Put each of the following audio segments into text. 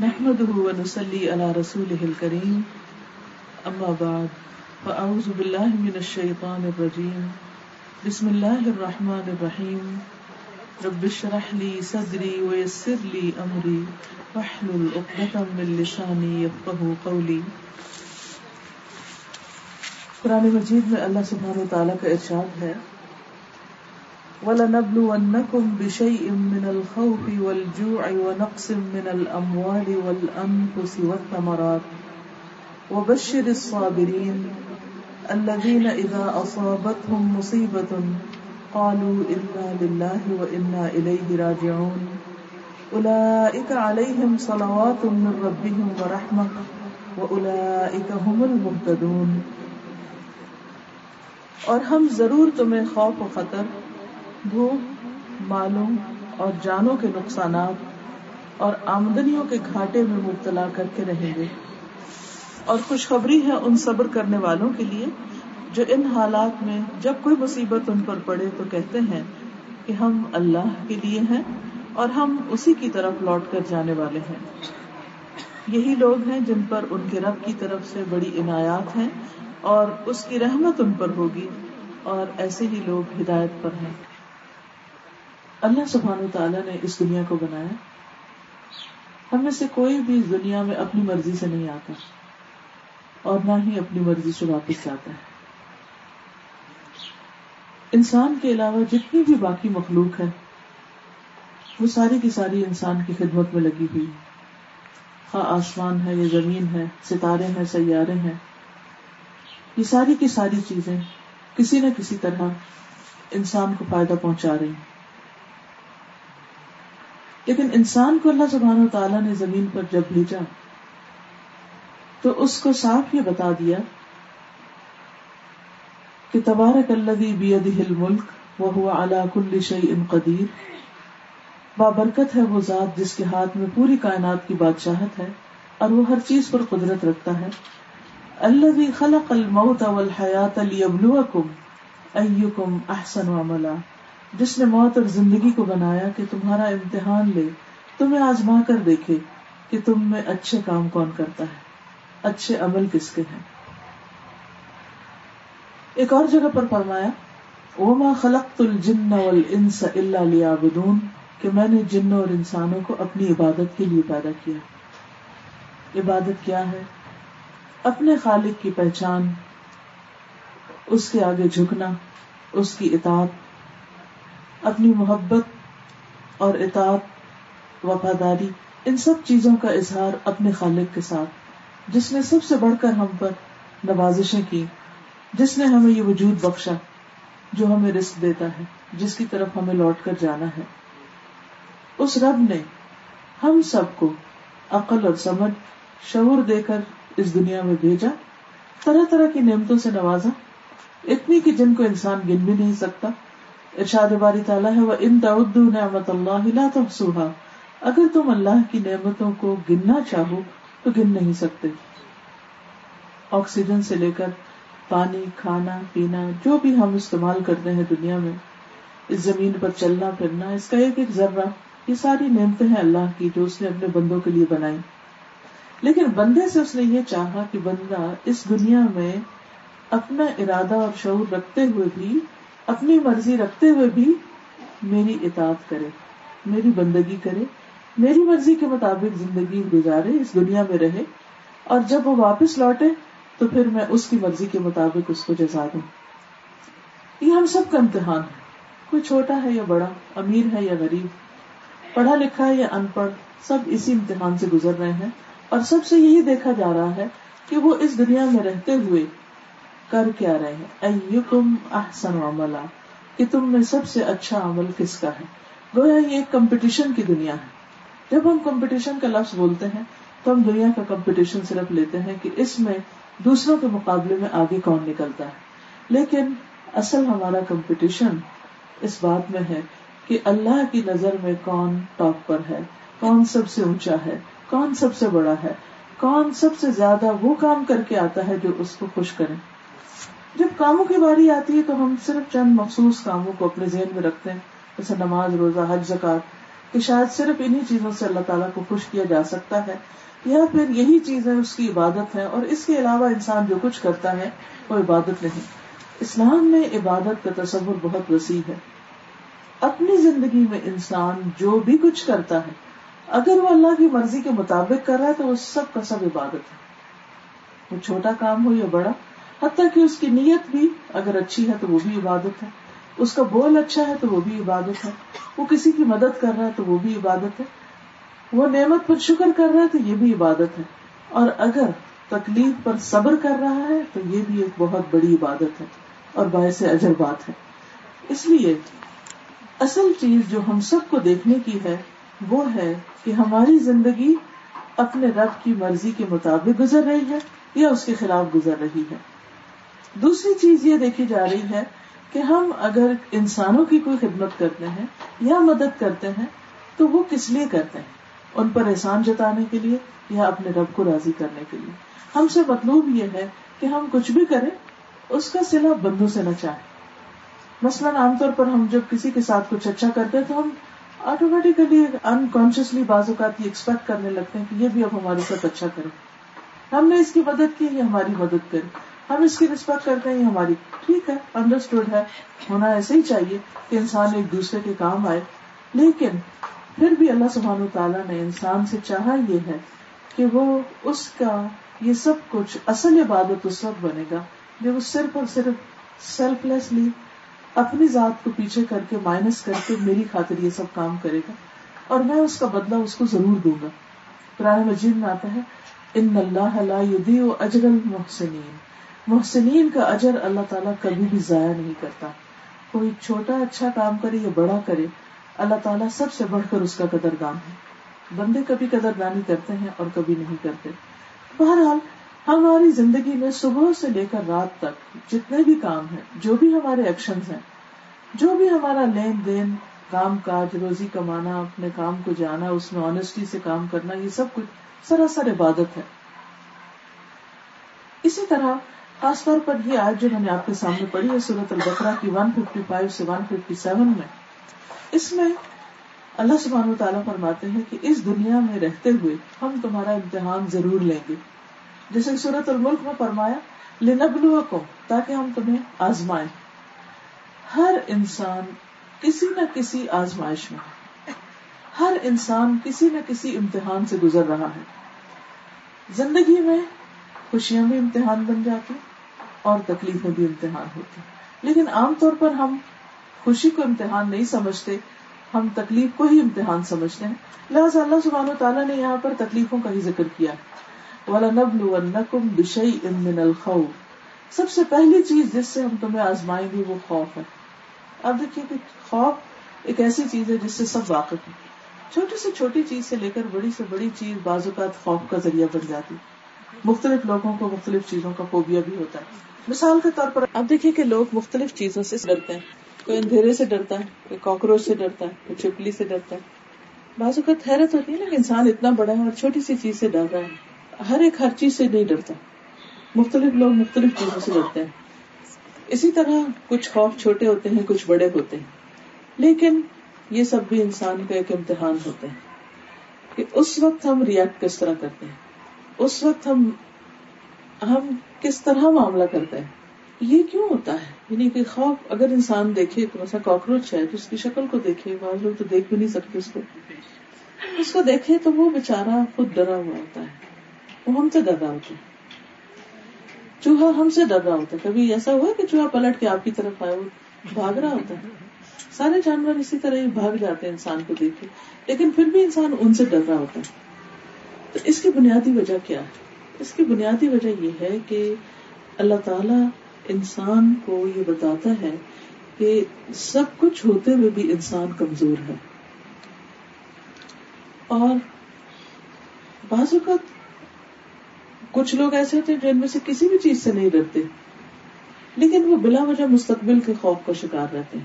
نحمده ونسلي على رسوله الكريم. أما بعد، فأعوذ بالله من الشيطان الرجيم. بسم الله الرحمن الرحيم. رب اشرح لي صدري ويسر لي أمري. واحلل عقدة من لساني يفقهوا قولي. قرآن مجید میں اللہ سبحانہ وتعالی کا ارشاد ہے وَلَنَبْلُوَنَّكُمْ بِشَيْءٍ مِّنَ الْخَوْفِ وَالْجُوعِ وَنَقْصٍ مِّنَ الْأَمْوَالِ وَالْأَنفُسِ وَالثَّمَرَاتِ. وَبَشِّرِ الصَّابِرِينَ الَّذِينَ إِذَا أَصَابَتْهُم مُّصِيبَةٌ قَالُوا إِنَّا لِلَّهِ وَإِنَّا إِلَيْهِ رَاجِعُونَ. أُولَئِكَ عَلَيْهِمْ صَلَوَاتٌ مِّن رَّبِّهِمْ وَرَحْمَةٌ وَأُولَئِكَ هُمُ الْمُهْتَدُونَ. اور ہم ضرور تمہیں خوف و خطر بھوک مالوں اور جانوں کے نقصانات اور آمدنیوں کے گھاٹے میں مبتلا کر کے رہیں گے۔ اور خوشخبری ہے ان صبر کرنے والوں کے لیے جو ان حالات میں جب کوئی مصیبت ان پر پڑے تو کہتے ہیں کہ ہم اللہ کے لیے ہیں اور ہم اسی کی طرف لوٹ کر جانے والے ہیں۔ یہی لوگ ہیں جن پر ان کے رب کی طرف سے بڑی عنایات ہیں اور اس کی رحمت ان پر ہوگی اور ایسے ہی لوگ ہدایت پر ہیں۔ اللہ سبحانہ تعالیٰ نے اس دنیا کو بنایا۔ ہم میں سے کوئی بھی دنیا میں اپنی مرضی سے نہیں آتا اور نہ ہی اپنی مرضی سے واپس جاتا ہے۔ انسان کے علاوہ جتنی بھی باقی مخلوق ہے وہ ساری کی ساری انسان کی خدمت میں لگی ہوئی خواہ آسمان ہے یا زمین ہے، ستارے ہیں، سیارے ہیں، یہ ساری کی ساری چیزیں کسی نہ کسی طرح انسان کو فائدہ پہنچا رہی لیکن انسان کو اللہ سبحانہ تعالیٰ نے زمین پر جب بھیجا، تو اس کو صاف یہ بتا دیا کہ تبارک الذی بیدہ الملک وہ ہوا علا کل شیء قدیر۔ بابرکت ہے وہ ذات جس کے ہاتھ میں پوری کائنات کی بادشاہت ہے اور وہ ہر چیز پر قدرت رکھتا ہے۔ الذي خلق الموت والحیات لیبلوکم ایکم احسن عملا۔ جس نے موت اور زندگی کو بنایا کہ تمہارا امتحان لے، تمہیں آزما کر دیکھے کہ تم میں اچھے کام کون کرتا ہے، اچھے عمل کس کے ہیں۔ ایک اور جگہ پر فرمایا، وما خلقت الجن والانس الا ليعبدون، کہ میں نے جنوں اور انسانوں کو اپنی عبادت کے لیے پیدا کیا۔ عبادت کیا ہے؟ اپنے خالق کی پہچان، اس کے آگے جھکنا، اس کی اطاعت اپنی محبت اور اطاعت وفاداری ان سب چیزوں کا اظہار اپنے خالق کے ساتھ۔ جس نے سب سے بڑھ کر ہم پر نوازشیں کی، جس نے ہمیں یہ وجود بخشا جو ہمیں رسک دیتا ہے، جس کی طرف ہمیں لوٹ کر جانا ہے۔ اس رب نے ہم سب کو عقل اور سمجھ شعور دے کر اس دنیا میں بھیجا۔ طرح طرح کی نعمتوں سے نوازا۔ اتنی کہ جن کو انسان گن بھی نہیں سکتا۔ ارشاد باری تعالیٰ ہے وہ ان تعدو نعمت اللہ لا تحصوها۔ اگر تم اللہ کی نعمتوں کو گننا چاہو، تو گن نہیں سکتے۔ آکسیجن سے لے کر پانی، کھانا، پینا، جو بھی ہم استعمال کرتے ہیں دنیا میں، اس زمین پر چلنا، پھرنا، اس کا ایک ایک ذرہ، یہ ساری نعمتیں ہیں اللہ کی جو اس نے اپنے بندوں کے لیے بنائی۔ لیکن بندے سے اس نے یہ چاہا کہ بندہ اس دنیا میں اپنا ارادہ اور شعور رکھتے ہوئے بھی اپنی مرضی رکھتے ہوئے بھی میری اطاعت کرے، میری بندگی کرے، میری مرضی کے مطابق زندگی گزارے، اس دنیا میں رہے، اور جب وہ واپس لوٹے تو پھر میں اس کی مرضی کے مطابق اس کو جزا دوں۔ یہ ہم سب کا امتحان ہے۔ کوئی چھوٹا ہے یا بڑا، امیر ہے یا غریب، پڑھا لکھا ہے یا ان پڑھ، سب اسی امتحان سے گزر رہے ہیں، اور سب سے یہی دیکھا جا رہا ہے کہ وہ اس دنیا میں رہتے ہوئے کر کیا رہے ہیں۔ ایکم احسن عملا۔ کہ تم میں سب سے اچھا عمل کس کا ہے؟ گویا یہ ایک کمپٹیشن کی دنیا ہے۔ جب ہم کمپٹیشن کا لفظ بولتے ہیں، تو ہم دنیا کا کمپٹیشن صرف لیتے ہیں کہ اس میں دوسروں کے مقابلے میں آگے کون نکلتا ہے۔ لیکن اصل ہمارا کمپٹیشن اس بات میں ہے کہ اللہ کی نظر میں کون ٹاپ پر ہے، کون سب سے اونچا ہے، کون سب سے بڑا ہے، کون سب سے زیادہ وہ کام کر کے آتا ہے جو اس کو خوش کرے۔ جب کاموں کی باری آتی ہے تو ہم صرف چند مخصوص کاموں کو اپنے ذہن میں رکھتے ہیں، جیسے نماز، روزہ، حج زکات کہ شاید صرف انہی چیزوں سے اللہ تعالیٰ کو خوش کیا جا سکتا ہے، یا پھر یہی چیزیں اس کی عبادت ہے، اور اس کے علاوہ انسان جو کچھ کرتا ہے، وہ عبادت نہیں۔ اسلام میں عبادت کا تصور بہت وسیع ہے۔ اپنی زندگی میں انسان جو بھی کچھ کرتا ہے، اگر وہ اللہ کی مرضی کے مطابق کر رہا ہے، تو وہ سب کا سب عبادت ہے۔ وہ چھوٹا کام ہو یا بڑا حتیٰ کہ اس کی نیت بھی اگر اچھی ہے تو وہ بھی عبادت ہے۔ اس کا بول اچھا ہے تو وہ بھی عبادت ہے۔ وہ کسی کی مدد کر رہا ہے تو وہ بھی عبادت ہے۔ وہ نعمت پر شکر کر رہا ہے تو یہ بھی عبادت ہے۔ اور اگر تکلیف پر صبر کر رہا ہے تو یہ بھی ایک بہت بڑی عبادت ہے اور باعث اجر بات ہے۔ اس لیے اصل چیز جو ہم سب کو دیکھنے کی ہے وہ ہے کہ ہماری زندگی اپنے رب کی مرضی کے مطابق گزر رہی ہے یا اس کے خلاف گزر رہی ہے۔ دوسری چیز یہ دیکھی جا رہی ہے کہ ہم اگر انسانوں کی کوئی خدمت کرتے ہیں یا مدد کرتے ہیں تو وہ کس لیے کرتے ہیں؟ ان پر احسان جتانے کے لیے یا اپنے رب کو راضی کرنے کے لیے؟ ہم سے مطلوب یہ ہے کہ ہم کچھ بھی کریں، اس کا سلا بندوں سے نہ چاہیں۔ مثلاً عام طور پر ہم جب کسی کے ساتھ کچھ اچھا کرتے ہیں تو ہم آٹومیٹیکلی انکانشیسلی بعض اوقات یہ ایکسپیکٹ کرنے لگتے ہیں کہ یہ بھی اب ہمارے ساتھ اچھا کرے۔ ہم نے اس کی مدد کی، یہ ہماری مدد کرے۔ ہم اس کی رسپیکٹ کرتے ہیں ہماری، ٹھیک ہے انڈرسٹوڈ ہے۔ ہونا ایسے ہی چاہیے کہ انسان ایک دوسرے کے کام آئے۔ لیکن پھر بھی اللہ سبحانہ تعالیٰ نے انسان سے چاہا یہ ہے کہ وہ اس کا یہ سب کچھ، اصل عبادت اس وقت بنے گا جب وہ صرف اور صرف سیلف لیسلی اپنی ذات کو پیچھے کر کے مائنس کر کے میری خاطر یہ سب کام کرے گا۔ اور میں اس کا بدلہ اس کو ضرور دوں گا۔ پرانے مجید میں آتا ہے ان اللہ لا يضيع اجر المحسنین محسنین کا اجر اللہ تعالیٰ کبھی بھی ضائع نہیں کرتا۔ کوئی چھوٹا اچھا کام کرے یا بڑا کرے، اللہ تعالیٰ سب سے بڑھ کر اس کا قدر دان ہے۔ بندے کبھی قدر دانی کرتے ہیں اور کبھی نہیں کرتے۔ بہرحال، ہماری زندگی میں صبح سے لے کر رات تک جتنے بھی کام ہیں، جو بھی ہمارے ایکشن ہیں، جو بھی ہمارا لین دین، کام کاج، روزی کمانا، اپنے کام کو جانا، اس میں آنےسٹی سے کام کرنا، یہ سب کچھ سراسر عبادت ہے۔ اسی طرح خاص طور پر یہ آج جو میں نے آپ کے سامنے پڑھی ہے سورت البقرا کی ون ففٹی فائیو سے ون ففٹی سیون میں، اس میں اللہ سبحان تعالیٰ فرماتے ہیں کہ اس دنیا میں رہتے ہوئے ہم تمہارا امتحان ضرور لیں گے۔ جیسے سورت الملک میں فرمایا لنبلو کو تاکہ ہم تمہیں آزمائیں۔ ہر انسان کسی نہ کسی آزمائش میں، ہر انسان کسی نہ کسی امتحان سے گزر رہا ہے۔ زندگی میں خوشیاں بھی امتحان بن جاتی اور تکلیفیں بھی امتحان ہوتی لیکن عام طور پر ہم خوشی کو امتحان نہیں سمجھتے، ہم تکلیف کو ہی امتحان سمجھتے ہیں۔ لہٰذا اللہ سبحان و تعالیٰ نے یہاں پر تکلیفوں کا ہی ذکر کیا۔ سب سے پہلی چیز جس سے ہم تمہیں آزمائیں گے وہ خوف ہے۔ اب دیکھیے کہ خوف ایک ایسی چیز ہے جس سے سب واقف ہے چھوٹی سے چھوٹی چیز سے لے کر بڑی سے بڑی چیز بعض اوقات خوف کا ذریعہ بن جاتی مختلف لوگوں کو مختلف چیزوں کا فوبیا بھی ہوتا ہے۔ مثال کے طور پر اب دیکھیے کہ لوگ مختلف چیزوں سے ڈرتے ہیں۔ کوئی اندھیرے سے ڈرتا ہے، کوئی کاکروچ سے ڈرتا ہے، کوئی چھپلی سے ڈرتا ہے۔ بعض اوقات حیرت ہوتی ہے نا کہ انسان اتنا بڑا ہے اور چھوٹی سی چیز سے ڈر رہا ہے۔ ہر ایک ہر چیز سے نہیں ڈرتا۔ مختلف لوگ مختلف چیزوں سے ڈرتے ہیں۔ اسی طرح کچھ خوف چھوٹے ہوتے ہیں، کچھ بڑے ہوتے ہیں۔ لیکن یہ سب بھی انسان کا ایک امتحان ہوتے ہیں کہ اس وقت ہم ریئیکٹ کس طرح کرتے ہیں۔ اس وقت ہم ہم کس طرح معاملہ کرتے ہیں؟ یہ کیوں ہوتا ہے؟ یعنی کہ خوف اگر انسان دیکھے تو ایسا کاکروچ ہے تو اس کی شکل کو دیکھے، بعض لوگ تو دیکھ بھی نہیں سکتے اس کو۔ اس کو دیکھے تو وہ بےچارا خود ڈرا ہوا ہوتا ہے۔ وہ ہم سے ڈر رہا ہوتا ہے۔ چوہا ہم سے ڈر رہا ہوتا ہے۔ کبھی ایسا ہوا کہ چوہا پلٹ کے آپ کی طرف آئے وہ بھاگ رہا ہوتا ہے۔ سارے جانور اسی طرح ہی بھاگ جاتے ہیں انسان کو دیکھ کے۔ لیکن پھر بھی انسان ان سے ڈر رہا ہوتا ہے۔ تو اس کی بنیادی وجہ کیا ہے؟ اس کی بنیادی وجہ یہ ہے کہ اللہ تعالی انسان کو یہ بتاتا ہے کہ سب کچھ ہوتے ہوئے بھی انسان کمزور ہے۔ اور بعض اوقات کچھ لوگ ایسے ہوتے ہیں جو ان میں سے کسی بھی چیز سے نہیں ڈرتے، لیکن وہ بلا وجہ مستقبل کے خوف کا شکار رہتے ہیں۔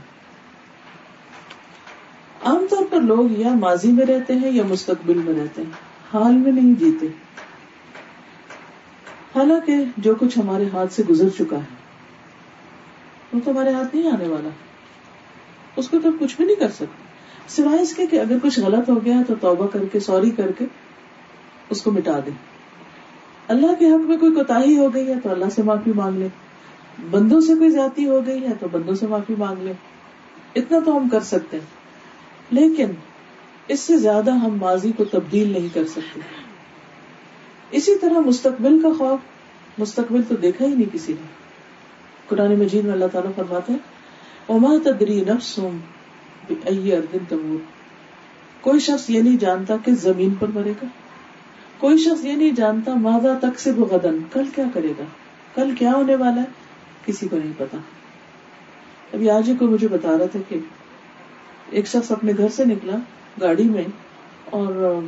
عام طور پر لوگ یا ماضی میں رہتے ہیں یا مستقبل میں رہتے ہیں، حال میں نہیں جیتے۔ حالانکہ جو کچھ ہمارے ہاتھ سے گزر چکا ہے، وہ تو ہمارے ہاتھ نہیں آنے والا۔ اس کو تو کچھ بھی نہیں کر سکتے۔ سوائے اس کے کہ اگر کچھ غلط ہو گیا تو توبہ کر کے، سوری کر کے اس کو مٹا دے اللہ کے حق میں کوئی کوتا ہو گئی ہے تو اللہ سے معافی مانگ لے۔ بندوں سے کوئی زیادتی ہو گئی ہے تو بندوں سے معافی مانگ لے۔ اتنا تو ہم کر سکتے ہیں۔ لیکن اس سے زیادہ ہم ماضی کو تبدیل نہیں کر سکتے۔ اسی طرح مستقبل کا خوف مستقبل تو دیکھا ہی نہیں کسی نے۔ قرآن مجید میں اللہ تعالیٰ فرماتے ہیں اما تدری نفس کوئی شخص یہ نہیں جانتا کہ زمین پر مرے گا۔ کوئی شخص یہ نہیں جانتا مادہ تک سے وہ غدن کل کیا کرے گا۔ کل کیا ہونے والا ہے؟ کسی کو نہیں پتا۔ ابھی آج ہی کو مجھے بتا رہا تھا کہ ایک شخص اپنے گھر سے نکلا، گاڑی میں اور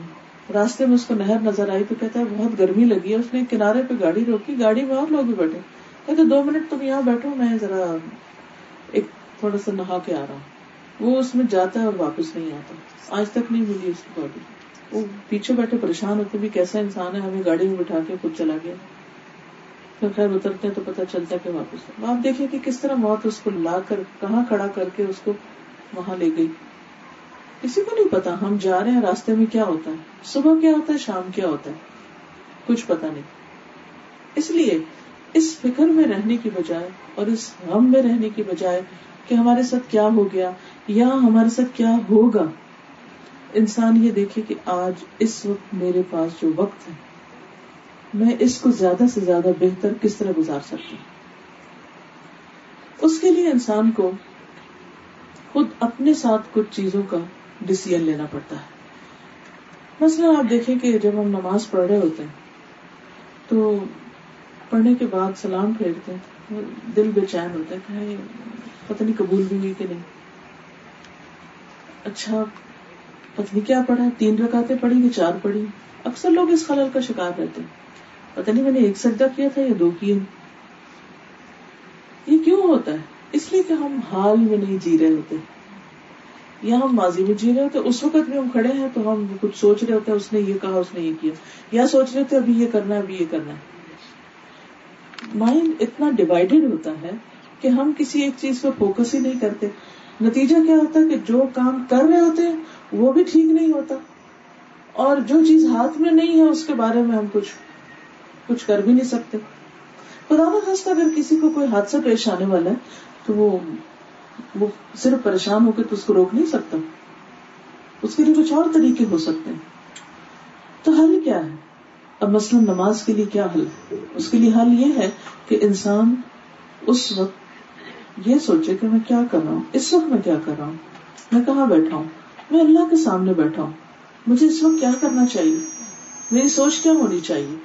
راستے میں اس کو نہر نظر آئی تو کہتا ہے بہت گرمی لگی ہے، اس نے کنارے پہ گاڑی روکی، گاڑی میں اور لوگ بھی بیٹھے۔ کہتے دو منٹ تم یہاں بیٹھو، میں ذرا ایک تھوڑا سا نہا کے آ رہا ہوں۔ وہ اس میں جاتا ہے اور واپس نہیں آتا۔ آج تک نہیں ملی اس کی باڈی وہ پیچھے بیٹھے پریشان ہوتے بھی کیسا انسان ہے، ہمیں گاڑی میں بٹھا کے خود چلا گیا۔ پھر خیر اترتے ہیں تو پتا چلتا کہ واپس۔ آپ دیکھیں کہ کس طرح موت اس کو لا کر، کہاں کھڑا کر کے اس کو وہاں لے گئی۔ کسی کو نہیں پتا ہم جا رہے ہیں، راستے میں کیا ہوتا ہے؟ صبح کیا ہوتا ہے، شام کیا ہوتا ہے؟ کچھ پتا نہیں۔ اس لیے، اس فکر میں رہنے کی بجائے اور اس غم میں رہنے کی بجائے کہ ہمارے ساتھ کیا ہو گیا یا ہمارے ساتھ کیا ہوگا۔ انسان یہ دیکھے کہ آج اس وقت میرے پاس جو وقت ہے، میں اس کو زیادہ سے زیادہ بہتر کس طرح گزار سکتی ہوں؟ اس کے لیے انسان کو خود اپنے ساتھ کچھ چیزوں کا ڈسیزن لینا پڑتا ہے۔ مثلا آپ دیکھیں کہ جب ہم نماز پڑھ رہے ہوتے ہیں، تو پڑھنے کے بعد سلام پھیرتے ہیں دل بے چین ہوتا ہے کہ پتہ نہیں قبول بھی ہوئی کہ نہیں۔ اچھا پتنی کیا پڑھا تین رکاتے پڑھی کہ چار پڑھی۔ اکثر لوگ اس خلل کا شکار رہتے ہیں۔ پتہ نہیں میں نے ایک سجدہ کیا تھا یا دو کیے یہ کیوں ہوتا ہے؟ اس لیے کہ ہم حال میں نہیں جی رہے ہوتے۔ یا ہم ماضی میں جی رہے ہوتے اس وقت بھی ہم کھڑے ہیں تو ہم کچھ سوچ رہے ہوتے اس نے یہ کہا، اس نے یہ کیا۔ یا سوچ رہے تھے ابھی یہ کرنا ہے، ابھی یہ کرنا ہے۔ مائنڈ اتنا ڈیوائڈیڈ ہوتا ہے کہ ہم کسی ایک چیز پہ فوکس ہی نہیں کرتے۔ نتیجہ کیا ہوتا ہے کہ جو کام کر رہے ہوتے ہیں، وہ بھی ٹھیک نہیں ہوتا۔ اور جو چیز ہاتھ میں نہیں ہے، اس کے بارے میں ہم کچھ کچھ کر بھی نہیں سکتے۔ خدا خاص اگر کسی کو کوئی حادثہ پیش آنے والا ہے، تو وہ وہ صرف پریشان ہو کے تو اس کو روک نہیں سکتا۔ اس کے لیے کچھ اور طریقے ہو سکتے ہیں۔ تو حل کیا ہے؟ اب مثلاً نماز کے لیے کیا حل اس کے لیے حل یہ ہے کہ انسان اس وقت یہ سوچے کہ میں کیا کر رہا ہوں، اس وقت میں کیا کر رہا ہوں؟ میں کہاں بیٹھا ہوں؟ میں اللہ کے سامنے بیٹھا ہوں۔ مجھے اس وقت کیا کرنا چاہیے؟ میری سوچ کیا ہونی چاہیے؟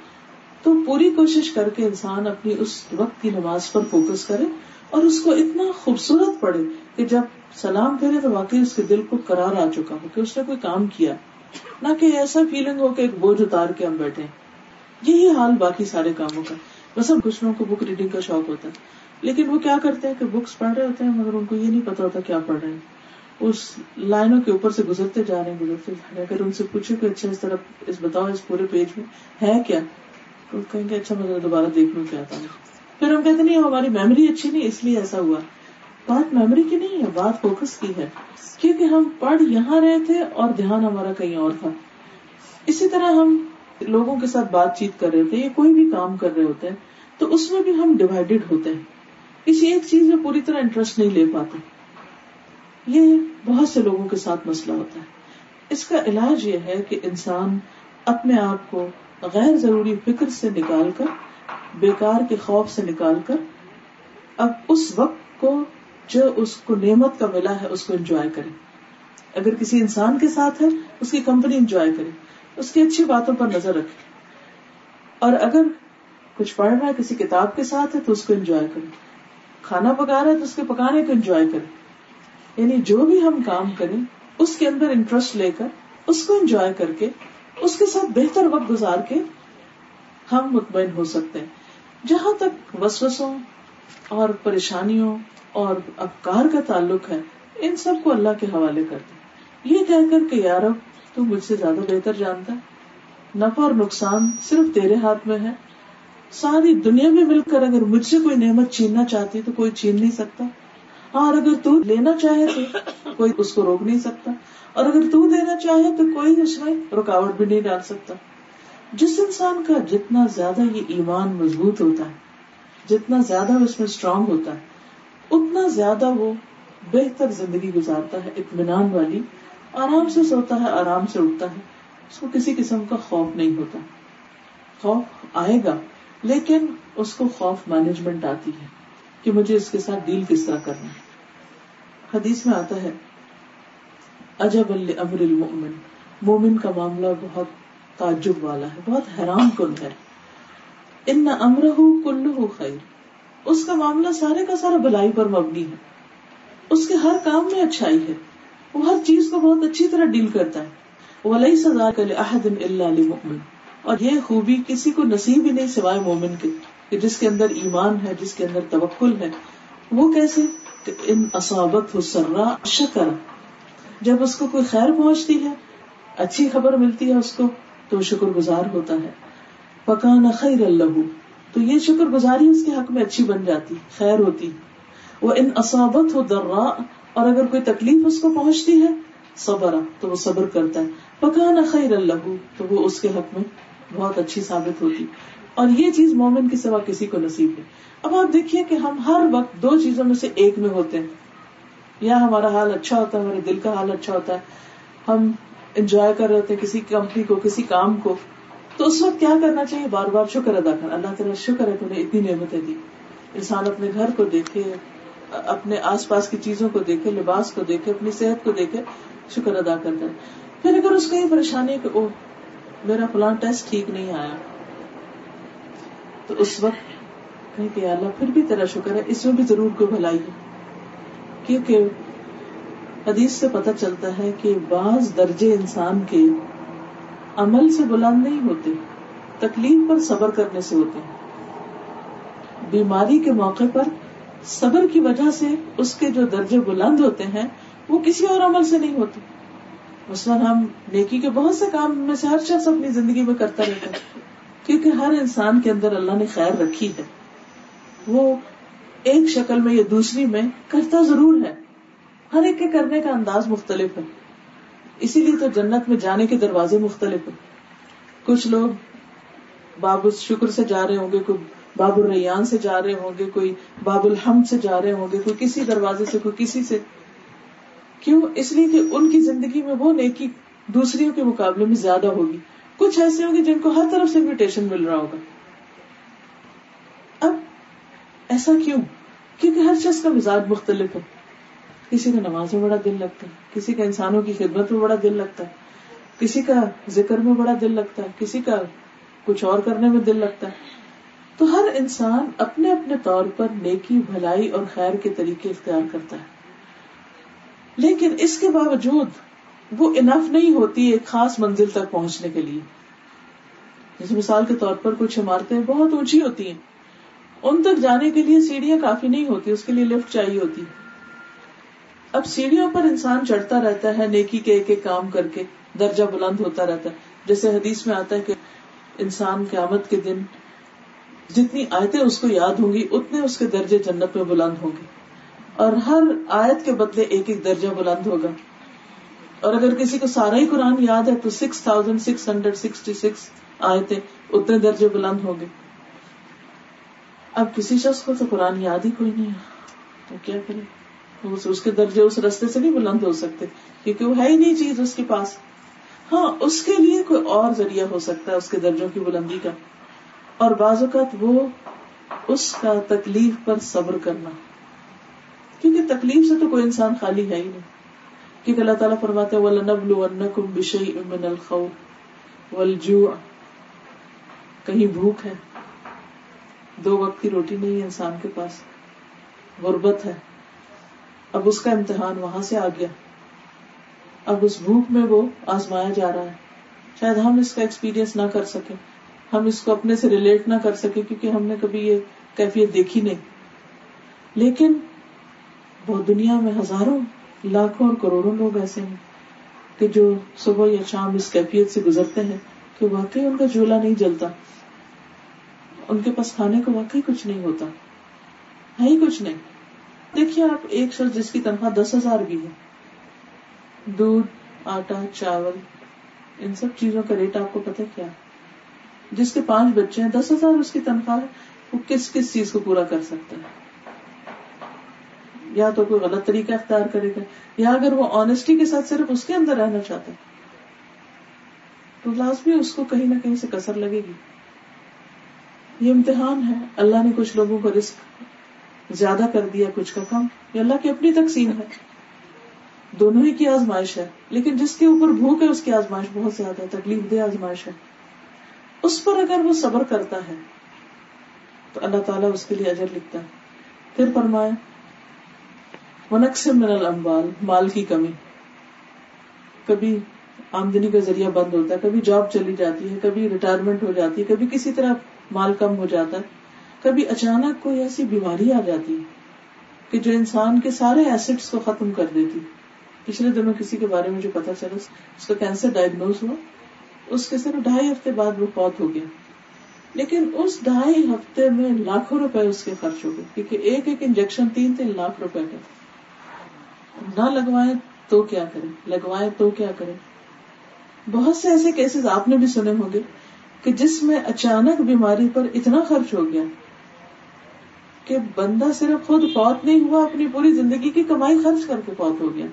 تو پوری کوشش کر کے انسان اپنی اس وقت کی نماز پر فوکس کرے۔ اور اس کو اتنا خوبصورت پڑے کہ جب سلام پھیرے تو واقعی اس کے دل کو کرار آ چکا ہو کہ اس نے کوئی کام کیا۔ نہ کہ ایسا فیلنگ ہو کہ ایک بوجھ اتار کے ہم بیٹھے۔ یہی حال باقی سارے کاموں کا۔ بس اب کچھ لوگوں کو بک ریڈنگ کا شوق ہوتا ہے۔ لیکن وہ کیا کرتے ہیں کہ بکس پڑھ رہے ہوتے ہیں مگر ان کو یہ نہیں پتا ہوتا کیا پڑھ رہے ہیں۔ اس لائنوں کے اوپر سے گزرتے جا رہے ہیں، گزرتے جا رہے ہیں۔ اگر ان سے پوچھے کہ اچھا اس طرف اس بتاؤ اس پورے پیج میں ہے کیا؟ تو کہیں گے اچھا میں دوبارہ دیکھ لوں کیا تھا۔ پھر ہم کہتے نہیں، ہماری میموری اچھی نہیں، اس لیے ایسا ہوا۔ بات میموری کی نہیں ہے، بات فوکس کی ہے۔ کیونکہ ہم پڑھ یہاں رہے تھے اور دھیان ہمارا کہیں اور تھا۔ اسی طرح ہم لوگوں کے ساتھ بات چیت کر رہے تھے یا کوئی بھی کام کر رہے ہوتے ہیں، تو اس میں بھی ہم ڈیوائڈیڈ ہوتے ہیں۔ کسی ایک چیز میں پوری طرح انٹرسٹ نہیں لے پاتے۔ یہ بہت سے لوگوں کے ساتھ مسئلہ ہوتا ہے۔ اس کا علاج یہ ہے کہ انسان اپنے آپ کو غیر ضروری فکر سے نکال کر بیکار کے خوف سے نکال کر اب اس وقت کو جو اس کو نعمت کا ملا ہے اس کو انجوائے کرے اگر کسی انسان کے ساتھ ہے، اس کی کمپنی انجوائے کرے اس کی اچھی باتوں پر نظر رکھے اور اگر کچھ پڑھ رہا ہے، کسی کتاب کے ساتھ ہے، تو اس کو انجوائے کرے کھانا پکا رہا ہے، تو اس کے پکانے کو انجوائے کرے یعنی جو بھی ہم کام کریں، اس کے اندر انٹرسٹ لے کر اس کو انجوائے کر کے، اس کے ساتھ بہتر وقت گزار کے ہم مطمئن ہو سکتے ہیں۔ جہاں تک وسوسوں اور پریشانیوں اور افکار کا تعلق ہے، ان سب کو اللہ کے حوالے کر دیں یہ کہہ کر کہ یار تو مجھ سے زیادہ بہتر جانتا ہے۔ نفع اور نقصان صرف تیرے ہاتھ میں ہے۔ ساری دنیا میں مل کر اگر مجھ سے کوئی نعمت چھیننا چاہتی تو کوئی چھین نہیں سکتا۔ اور اگر تو لینا چاہے تو کوئی اس کو روک نہیں سکتا۔ اور اگر تو دینا چاہے تو کوئی اس میں رکاوٹ بھی نہیں ڈال سکتا۔ جس انسان کا جتنا زیادہ یہ ایمان مضبوط ہوتا ہے، جتنا زیادہ اس میں اسٹرانگ ہوتا ہے، اتنا زیادہ وہ بہتر زندگی گزارتا ہے، اطمینان والی، آرام سے سوتا ہے، آرام سے اٹھتا ہے، اس کو کسی قسم کا خوف نہیں ہوتا۔ خوف آئے گا، لیکن اس کو خوف مینجمنٹ آتی ہے کہ مجھے اس کے ساتھ ڈیل کس طرح کرنا ہے۔ حدیث میں آتا ہے عجب امر المؤمن. مومن کا معاملہ بہت تعجب والا ہے، بہت حیران کن ہے۔ ان امر کلو خیر۔ اس کا معاملہ سارے کا سارا بلائی پر مبنی ہے۔ اس کے ہر کام میں اچھائی ہے۔ وہ ہر چیز کو بہت اچھی طرح ڈیل کرتا ہے۔ ولی سزا اللہ اور یہ خوبی کسی کو نصیب ہی نہیں سوائے مومن کے، کہ جس کے اندر ایمان ہے، جس کے اندر توکل ہے۔ وہ کیسے؟ ان اصابت سرا شکر جب اس کو کوئی خیر پہنچتی ہے، اچھی خبر ملتی ہے اس کو۔ تو شکر گزار ہوتا ہے۔ پکانا خیر اللہ تو یہ شکر گزاری اس کے حق میں اچھی بن جاتی، خیر ہوتی۔ وہ ان اصابت ہو درا اور اگر کوئی تکلیف اس کو پہنچتی ہے صبر تو وہ صبر کرتا ہے۔ پکانا خیر اللہ تو وہ اس کے حق میں بہت اچھی ثابت ہوتی۔ اور یہ چیز مومن کے سوا کسی کو نصیب ہے اب آپ دیکھیے کہ ہم ہر وقت دو چیزوں میں سے ایک میں ہوتے ہیں۔ یا ہمارا حال اچھا ہوتا ہے، ہمارے دل کا حال اچھا ہوتا ہے۔ ہم انجوائے کر رہے ہوتے ہیں کسی کمپنی کو، کسی کام کو، تو اس وقت کیا کرنا چاہیے؟ بار بار شکر ادا کر اللہ تعالیٰ شکر ہے تمہیں اتنی نعمتیں دی۔ انسان اپنے گھر کو دیکھے، اپنے آس پاس کی چیزوں کو دیکھے، لباس کو دیکھے، اپنی صحت کو دیکھے، شکر ادا کرتا ہے۔ پھر اگر اس کو یہ پریشانی کہ او میرا فلاں ٹیسٹ ٹھیک نہیں آیا، تو اس وقت کہ اللہ پھر بھی تیرا شکر ہے، اس میں بھی ضرور کوئی بھلائی ہے۔ کیونکہ حدیث سے پتہ چلتا ہے کہ بعض درجے انسان کے عمل سے بلند نہیں ہوتے، تکلیف پر صبر کرنے سے ہوتے ہیں۔ بیماری کے موقع پر صبر کی وجہ سے اس کے جو درجے بلند ہوتے ہیں، وہ کسی اور عمل سے نہیں ہوتے۔ مثلاً ہم نیکی کے بہت سے کام میں سے ہر شخص اپنی زندگی میں کرتا رہتا ہے، کیونکہ ہر انسان کے اندر اللہ نے خیر رکھی ہے۔ وہ ایک شکل میں یا دوسری میں کرتا ضرور ہے۔ ہر ایک کے کرنے کا انداز مختلف ہے۔ اسی لیے تو جنت میں جانے کے دروازے مختلف ہیں۔ کچھ لوگ باب شکر سے جا رہے ہوں گے، کوئی باب الریان سے جا رہے ہوں گے، کوئی باب الحمد سے جا رہے ہوں گے، کوئی کسی دروازے سے، کوئی کسی سے۔ کیوں؟ اس لیے کہ ان کی زندگی میں وہ نیکی دوسریوں کے مقابلے میں زیادہ ہوگی۔ کچھ ایسے ہوں گے جن کو ہر طرف سے انویٹیشن مل رہا ہوگا۔ اب ایسا کیوں؟ کیونکہ ہر شخص کا مزاج مختلف ہے۔ کسی کا نماز میں بڑا دل لگتا ہے، کسی کا انسانوں کی خدمت میں بڑا دل لگتا ہے، کسی کا ذکر میں بڑا دل لگتا ہے، کسی کا کچھ اور کرنے میں دل لگتا ہے۔ تو ہر انسان اپنے اپنے طور پر نیکی، بھلائی اور خیر کے طریقے اختیار کرتا ہے۔ لیکن اس کے باوجود وہ انف نہیں ہوتی ایک خاص منزل تک پہنچنے کے لیے۔ جیسے مثال کے طور پر کچھ عمارتیں بہت اونچی ہوتی ہیں، ان تک جانے کے لیے سیڑھیاں کافی نہیں ہوتی، اس کے لیے لفٹ چاہیے ہوتی۔ اب سیڑھیوں پر انسان چڑھتا رہتا ہے، نیکی کے ایک ایک کام کر کے درجہ بلند ہوتا رہتا ہے۔ جیسے حدیث میں آتا ہے کہ انسان قیامت کے دن جتنی آیتیں اس کو یاد ہوں گی، اتنے اس کے درجے جنت میں بلند ہوں گے۔ اور ہر آیت کے بدلے ایک ایک درجہ بلند ہوگا۔ اور اگر کسی کو سارا ہی قرآن یاد ہے، تو six thousand six hundred sixty six آئے اتنے درجے بلند ہو گئے اب کسی شخص کو تو قرآن یاد ہی کوئی نہیں ہے۔ تو کیا کرے؟ اس کے درجے اس رستے سے نہیں بلند ہو سکتے، کیونکہ وہ ہے ہی نہیں چیز اس کے پاس۔ ہاں اس کے لیے کوئی اور ذریعہ ہو سکتا ہے اس کے درجوں کی بلندی کا۔ اور بعض اوقات وہ اس کا تکلیف پر صبر کرنا۔ کیونکہ تکلیف سے تو کوئی انسان خالی ہے ہی نہیں۔ کیونکہ اللہ تعالیٰ فرماتے کہیں بھوک ہے، دو وقت کی روٹی نہیں ہے انسان کے پاس، غربت ہے۔ اب اس کا امتحان وہاں سے آ گیا۔ اب اس بھوک میں وہ آزمایا جا رہا ہے۔ شاید ہم اس کا ایکسپیرئنس نہ کر سکیں۔ ہم اس کو اپنے سے ریلیٹ نہ کر سکے کیونکہ ہم نے کبھی یہ کیفیت دیکھی نہیں۔ لیکن وہ دنیا میں ہزاروں، لاکھوں اور کروڑوں لوگ ایسے ہیں کہ جو صبح یا شام اس کیفیت سے گزرتے ہیں کہ واقعی ان کا جھولا نہیں جلتا۔ ان کے پاس کھانے کو واقعی کچھ نہیں ہوتا۔ ہے ہی کچھ نہیں۔ دیکھیے آپ ایک شخص جس کی تنخواہ دس ہزار بھی ہے۔ دودھ، آٹا، چاول، ان سب چیزوں کا ریٹ آپ کو پتہ کیا جس کے پانچ بچے ہیں، دس ہزار اس کی تنخواہ ہے، وہ کس کس چیز کو پورا کر سکتا ہے؟ یا تو کوئی غلط طریقہ اختیار کرے گا، یا اگر وہ آنےسٹی کے ساتھ صرف اس کے اندر رہنا چاہتا ہے، تو لازمی اس کو کہیں نہ کہیں سے کسر لگے گی۔ یہ امتحان ہے، اللہ نے کچھ لوگوں کو رسک زیادہ کر دیا کچھ کا کم، یہ اللہ کی اپنی تقسیم ہے۔ دونوں ہی کی آزمائش ہے، لیکن جس کے اوپر بھوک ہے، اس کی آزمائش بہت زیادہ ہے، تکلیف دہ آزمائش ہے۔ اس پر اگر وہ صبر کرتا ہے، تو اللہ تعالیٰ اس کے لیے اجر لکھتا ہے۔ پھر فرمائے من الاموال مال کی کمی۔ کبھی آمدنی کا ذریعہ بند ہوتا ہے، کبھی جاب چلی جاتی ہے، کبھی ریٹائرمنٹ ہو جاتی ہے، کبھی کسی طرح مال کم ہو جاتا ہے۔ کبھی اچانک کوئی ایسی بیماری آ جاتی کہ جو انسان کے سارے ایسٹس کو ختم کر دیتی۔ پچھلے دنوں کسی کے بارے میں جو پتا چلا، اس کا کینسر ڈائگنوز ہوا۔ اس کے صرف ڈھائی ہفتے بعد وہ فوت ہو گیا۔ لیکن اس ڈھائی ہفتے میں لاکھوں روپے اس کے خرچ ہو گئے، کیونکہ ایک ایک انجیکشن تین تین لاکھ روپے کا۔ نہ لگوائے تو کیا کرے لگوائے تو کیا کرے بہت سے ایسے کیسز آپ نے بھی سنے ہوں گے کہ جس میں اچانک بیماری پر اتنا خرچ ہو گیا کہ بندہ صرف خود فوت نہیں ہوا، اپنی پوری زندگی کی کمائی خرچ کر کے فوت ہو گیا۔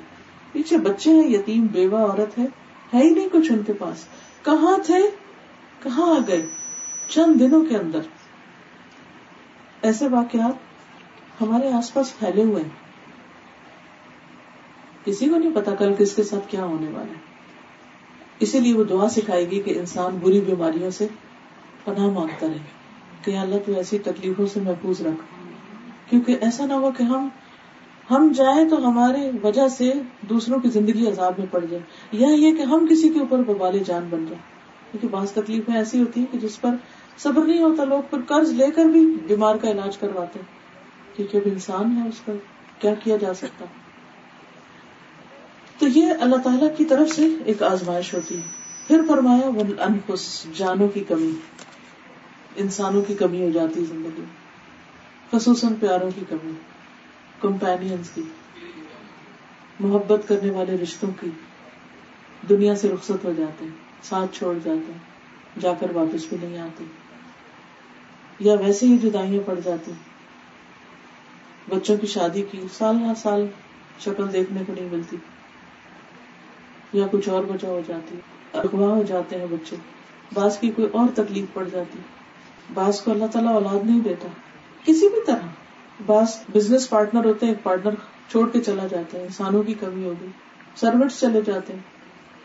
پیچھے بچے ہیں، یتیم، بیوہ، عورت ہے ہے ہی نہیں کچھ ان کے پاس۔ کہاں تھے؟ کہاں آ گئے؟ چند دنوں کے اندر۔ ایسے واقعات ہمارے آس پاس پھیلے ہوئے ہیں۔ کسی کو نہیں پتا کل کس کے ساتھ کیا ہونے والا ہے۔ اسی لیے وہ دعا سکھائے گی کہ انسان بری بیماریوں سے پناہ مانگتا رہے۔ کہ اللہ تو ایسی تکلیفوں سے محفوظ رکھ۔ کیونکہ ایسا نہ ہو کہ ہم ہم جائیں تو ہمارے وجہ سے دوسروں کی زندگی عذاب میں پڑ جائے یا یہ کہ ہم کسی کے اوپر ببال جان بن جائیں۔ کیونکہ بعض تکلیفیں ایسی ہوتی ہیں کہ جس پر صبر نہیں ہوتا، لوگ پھر قرض لے کر بھی بیمار کا علاج کرواتے کیونکہ اب انسان ہے، اس کا کیا کیا جا سکتا؟ تو یہ اللہ تعالیٰ کی طرف سے ایک آزمائش ہوتی ہے۔ پھر فرمایا وہ انفس جانوں کی کمی۔ انسانوں کی کمی ہو جاتی زندگی خصوصاً پیاروں کی کمی کمپینئنس کی، محبت کرنے والے رشتوں کی، دنیا سے رخصت ہو جاتے ہیں ساتھ چھوڑ جاتے ہیں جا کر واپس بھی نہیں آتے۔ یا ویسے ہی جدائیاں پڑ جاتی۔ بچوں کی شادی کی، سال ہر سال شکل دیکھنے کو نہیں ملتی۔ یا کچھ اور وجہ ہو جاتی، اغوا ہو جاتے ہیں بچے۔ بعض کی کوئی اور تکلیف پڑ جاتی۔ بعض کو اللہ تعالیٰ اولاد نہیں دیتا۔ کسی بھی طرح۔ بعض بزنس پارٹنر ہوتے ہیں پارٹنر چھوڑ کے چلا جاتا ہے، انسانوں کی کمی ہوگی سروٹس چلے جاتے ہیں،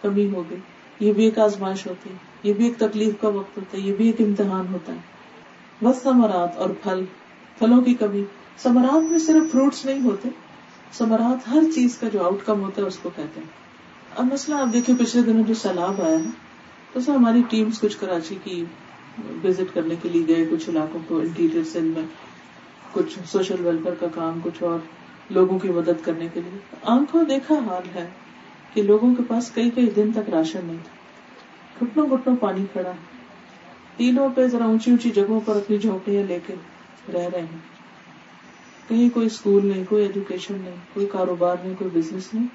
کمی ہوگی یہ بھی ایک آزمائش ہوتی ہے، یہ بھی ایک تکلیف کا وقت ہوتا ہے، یہ بھی ایک امتحان ہوتا ہے۔ بس سمرات اور پھل، پھلوں کی کمی۔ سمرات میں صرف فروٹس نہیں ہوتے سمرات ہر چیز کا جو آؤٹ کم ہوتا ہے، اس کو کہتے ہیں۔ اب مسئلہ آپ دیکھیے پچھلے دنوں جو سیلاب آیا ہے تو سر ہماری ٹیمز کچھ کراچی کی وزٹ کرنے کے لیے گئے کچھ علاقوں کو انٹیریئر سیل میں کچھ سوشل ویلفیئر کا کام، کچھ اور لوگوں کی مدد کرنے کے لیے۔ آنکھوں دیکھا حال ہے کہ لوگوں کے پاس کئی کئی دن تک راشن نہیں تھا۔ گھٹنوں گھٹنوں پانی کھڑا۔ تینوں پہ ذرا اونچی اونچی جگہوں پر اپنی جھونپڑیاں لے کے رہ رہے ہیں۔ کہیں کوئی اسکول نہیں، کوئی ایجوکیشن نہیں، کوئی کاروبار نہیں، کوئی بزنس نہیں۔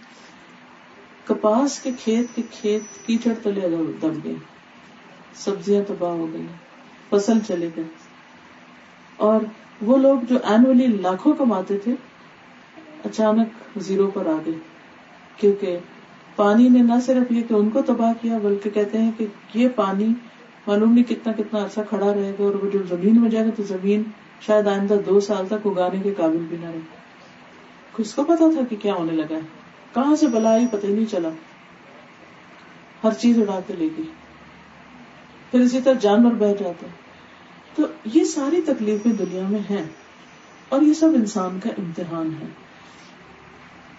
کپاس کے کھیت کے کھیت کیچڑ تلے دب گئے۔ سبزیاں تباہ ہو گئی فصل چلے گئے اور وہ لوگ جو اینولی لاکھوں کماتے تھے، اچانک زیرو پر آ گئے۔ کیونکہ پانی نے نہ صرف یہ کہ ان کو تباہ کیا، بلکہ کہتے ہیں کہ یہ پانی معلوم نہیں کتنا کتنا عرصہ کھڑا رہے گا اور وہ جو زمین میں جائے گا، تو زمین شاید آئندہ دو سال تک اگانے کے قابل بھی نہ رہے۔ کس کو پتا تھا کہ کیا ہونے لگا ہے۔ کہاں سے بلا آئی پتہ ہی نہیں چلا۔ ہر چیز اڑا کے لے گئی۔ پھر اسی طرح جانور بہ جاتے تو یہ ساری تکلیفیں دنیا میں ہیں اور یہ سب انسان کا امتحان ہے۔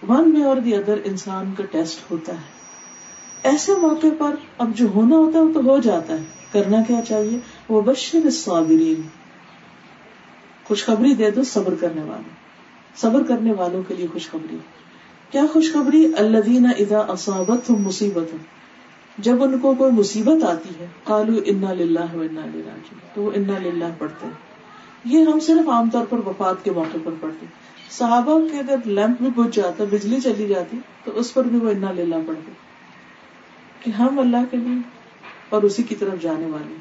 ون میں اور دی ادر انسان کا ٹیسٹ ہوتا ہے۔ ایسے موقع پر اب جو ہونا ہوتا ہے وہ تو ہو جاتا ہے۔ کرنا کیا چاہیے؟ وہ بشر الصابرین خوشخبری دے دو صبر کرنے والے صبر کرنے والوں کے لیے خوشخبری۔ کیا خوشخبری؟ اللہ دینا ادا اصابت ہوں مصیبت جب ان کو کوئی مصیبت آتی ہے کالو انا للہ و انا للہ تو وہ انا للہ پڑھتے ہیں۔ یہ ہم صرف عام طور پر وفات کے موقع پر پڑھتے صحابہ کے اگر لیمپ بھی بج جاتا، بجلی چلی جاتی، تو اس پر بھی وہ اتنا لینا پڑتے کہ ہم اللہ کے لیے اور اسی کی طرف جانے والے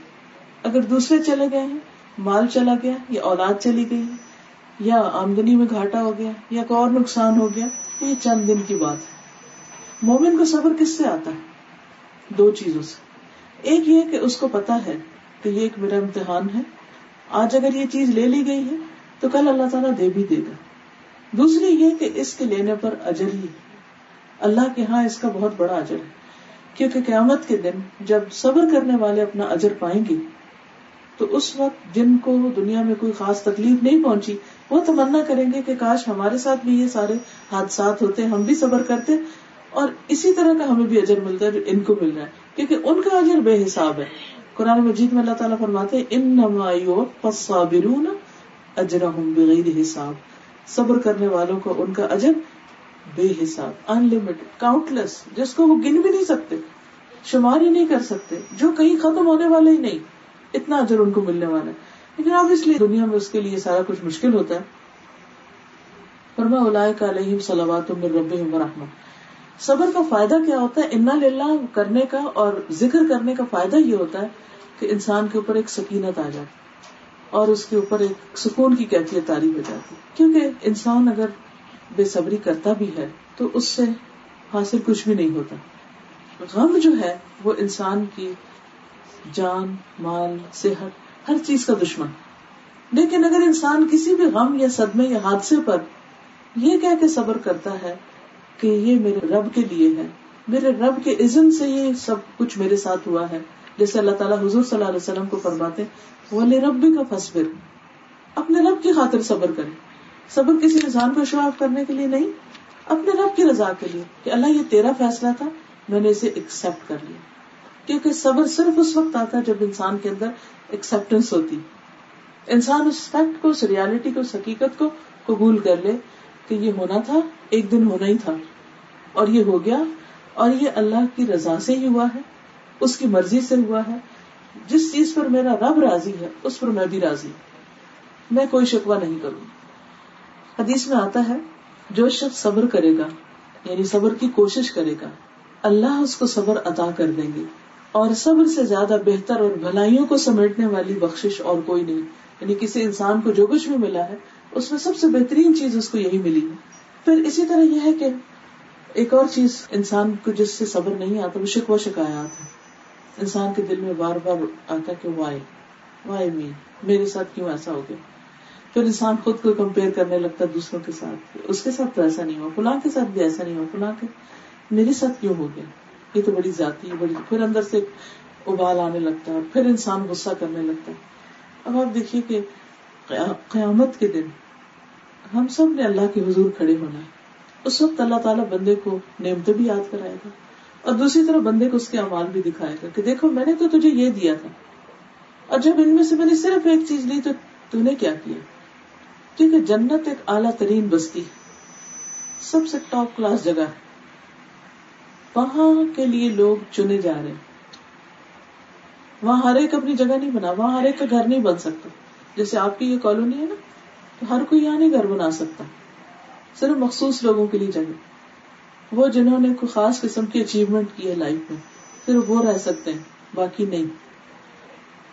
اگر دوسرے چلے گئے ہیں، مال چلا گیا، یا اولاد چلی گئی، یا آمدنی میں گھاٹا ہو گیا، یا کوئی اور نقصان ہو گیا تو یہ چند دن کی بات ہے۔ مومن کو صبر کس سے آتا ہے؟ دو چیزوں سے۔ ایک یہ کہ اس کو پتا ہے کہ یہ ایک میرا امتحان ہے۔ آج اگر یہ چیز لے لی گئی ہے تو کل اللہ تعالیٰ دے بھی دے گا۔ دوسری یہ کہ اس کے لینے پر اجر ہی۔ اللہ کے ہاں اس کا بہت بڑا اجر ہے۔ کیونکہ قیامت کے دن جب صبر کرنے والے اپنا اجر پائیں گے، تو اس وقت جن کو دنیا میں کوئی خاص تکلیف نہیں پہنچی، وہ تمنا کریں گے کہ کاش ہمارے ساتھ بھی یہ سارے حادثات ہوتے، ہم بھی صبر کرتے۔ اور اسی طرح کا ہمیں بھی اجر ملتا ہے ان کو مل رہا ہے، کیونکہ ان کا اجر بے حساب ہے۔ قرآن مجید میں اللہ تعالیٰ فرماتے ان اجرا ہوں بغیر حساب۔ صبر کرنے والوں کو ان کا اجر بے حساب ان کاؤنٹ لیس جس کو وہ گن بھی نہیں سکتے، شمار ہی نہیں کر سکتے، جو کہیں ختم ہونے والے ہی نہیں۔ اتنا اجر ان کو ملنے والا ہے۔ لیکن اب اس لیے دنیا میں اس کے لیے سارا کچھ مشکل ہوتا ہے۔ فرما اولائے علیہم صلوات من ربہم ورحمہ صبر کا فائدہ کیا ہوتا ہے؟ انا للہ کرنے کا اور ذکر کرنے کا فائدہ یہ ہوتا ہے کہ انسان کے اوپر ایک سکینت آ جاتی اور اس کے اوپر ایک سکون کی کیفیت تاری ہو جاتی کیونکہ انسان اگر بے صبری کرتا بھی ہے تو اس سے حاصل کچھ بھی نہیں ہوتا۔ غم جو ہے وہ انسان کی جان، مال، صحت، ہر چیز کا دشمن۔ لیکن اگر انسان کسی بھی غم یا صدمے یا حادثے پر یہ کہہ کے صبر کرتا ہے کہ یہ میرے رب کے لیے ہے۔ میرے رب کے عزم سے یہ سب کچھ میرے ساتھ ہوا ہے۔ جیسے اللہ تعالیٰ حضور صلی اللہ علیہ وسلم کو فرماتے ولی ربی کا فصبر اپنے رب کی خاطر صبر کرے صبر کسی انسان کو شواف کرنے کے لیے نہیں، اپنے رب کی رضا کے لیے۔ کہ اللہ، یہ تیرا فیصلہ تھا، میں نے اسے ایکسپٹ کر لیا۔ کیونکہ صبر صرف اس وقت آتا ہے جب انسان کے اندر ایکسپٹینس ہوتی۔ انسان اس فیکٹ کو، اس ریالٹی کو، اس حقیقت کو قبول کر لے کہ یہ ہونا تھا، ایک دن ہونا ہی تھا۔ اور یہ ہو گیا اور یہ اللہ کی رضا سے ہی ہوا ہے، اس کی مرضی سے ہوا ہے۔ جس چیز پر میرا رب راضی ہے، اس پر میں بھی راضی ہوں۔ میں کوئی شکوا نہیں کروں۔ حدیث میں آتا ہے، جو شخص صبر کرے گا یعنی صبر کی کوشش کرے گا، اللہ اس کو صبر عطا کر دیں گے۔ اور صبر سے زیادہ بہتر اور بھلائیوں کو سمیٹنے والی بخش اور کوئی نہیں۔ یعنی کسی انسان کو جو کچھ بھی ملا ہے، اس میں سب سے بہترین چیز اس کو یہی ملی ہے۔ پھر اسی طرح یہ ہے کہ ایک اور چیز انسان کو جس سے صبر نہیں آتا، وہ شکوا شکایات ہے انسان کے دل میں بار بار آتا کہ وائی وائی می میرے ساتھ کیوں ایسا ہو گیا؟ پھر انسان خود کو کمپیئر کرنے لگتا ہے دوسروں کے ساتھ۔ اس کے ساتھ تو ایسا نہیں ہوا، فلاں کے ساتھ بھی ایسا نہیں ہوا، فلاں کے۔ میرے ساتھ کیوں ہو گیا؟ یہ تو بڑی ذاتی ہے بڑی پھر اندر سے ابال آنے لگتا ہے، پھر انسان غصہ کرنے لگتا ہے۔ اب آپ دیکھیے کہ قیامت کے دن ہم سب نے اللہ کے حضور کھڑے ہونا ہے۔ اس وقت اللہ تعالیٰ بندے کو نعمتیں بھی یاد کرائے گا اور دوسری طرف بندے کو اس کے امال بھی دکھائے گا کہ دیکھو میں نے تو تجھے یہ دیا تھا۔ اور جب ان میں سے میں نے صرف ایک چیز لی تو نے کیا کیا؟ کیونکہ جنت ایک اعلیٰ ترین بستی سب سے ٹاپ کلاس جگہ ہے۔ وہاں کے لیے لوگ چنے جا رہے وہاں ہر ایک اپنی جگہ نہیں بنا، وہاں ہر ایک کا گھر نہیں بن سکتا۔ جیسے آپ کی یہ کالونی ہے نا، تو ہر کوئی یہاں نہیں گھر بنا سکتا۔ صرف مخصوص لوگوں کے لیے جگہ وہ جنہوں نے کوئی خاص قسم کی اچیومنٹ کی ہے لائف میں پھر وہ رہ سکتے ہیں، باقی نہیں۔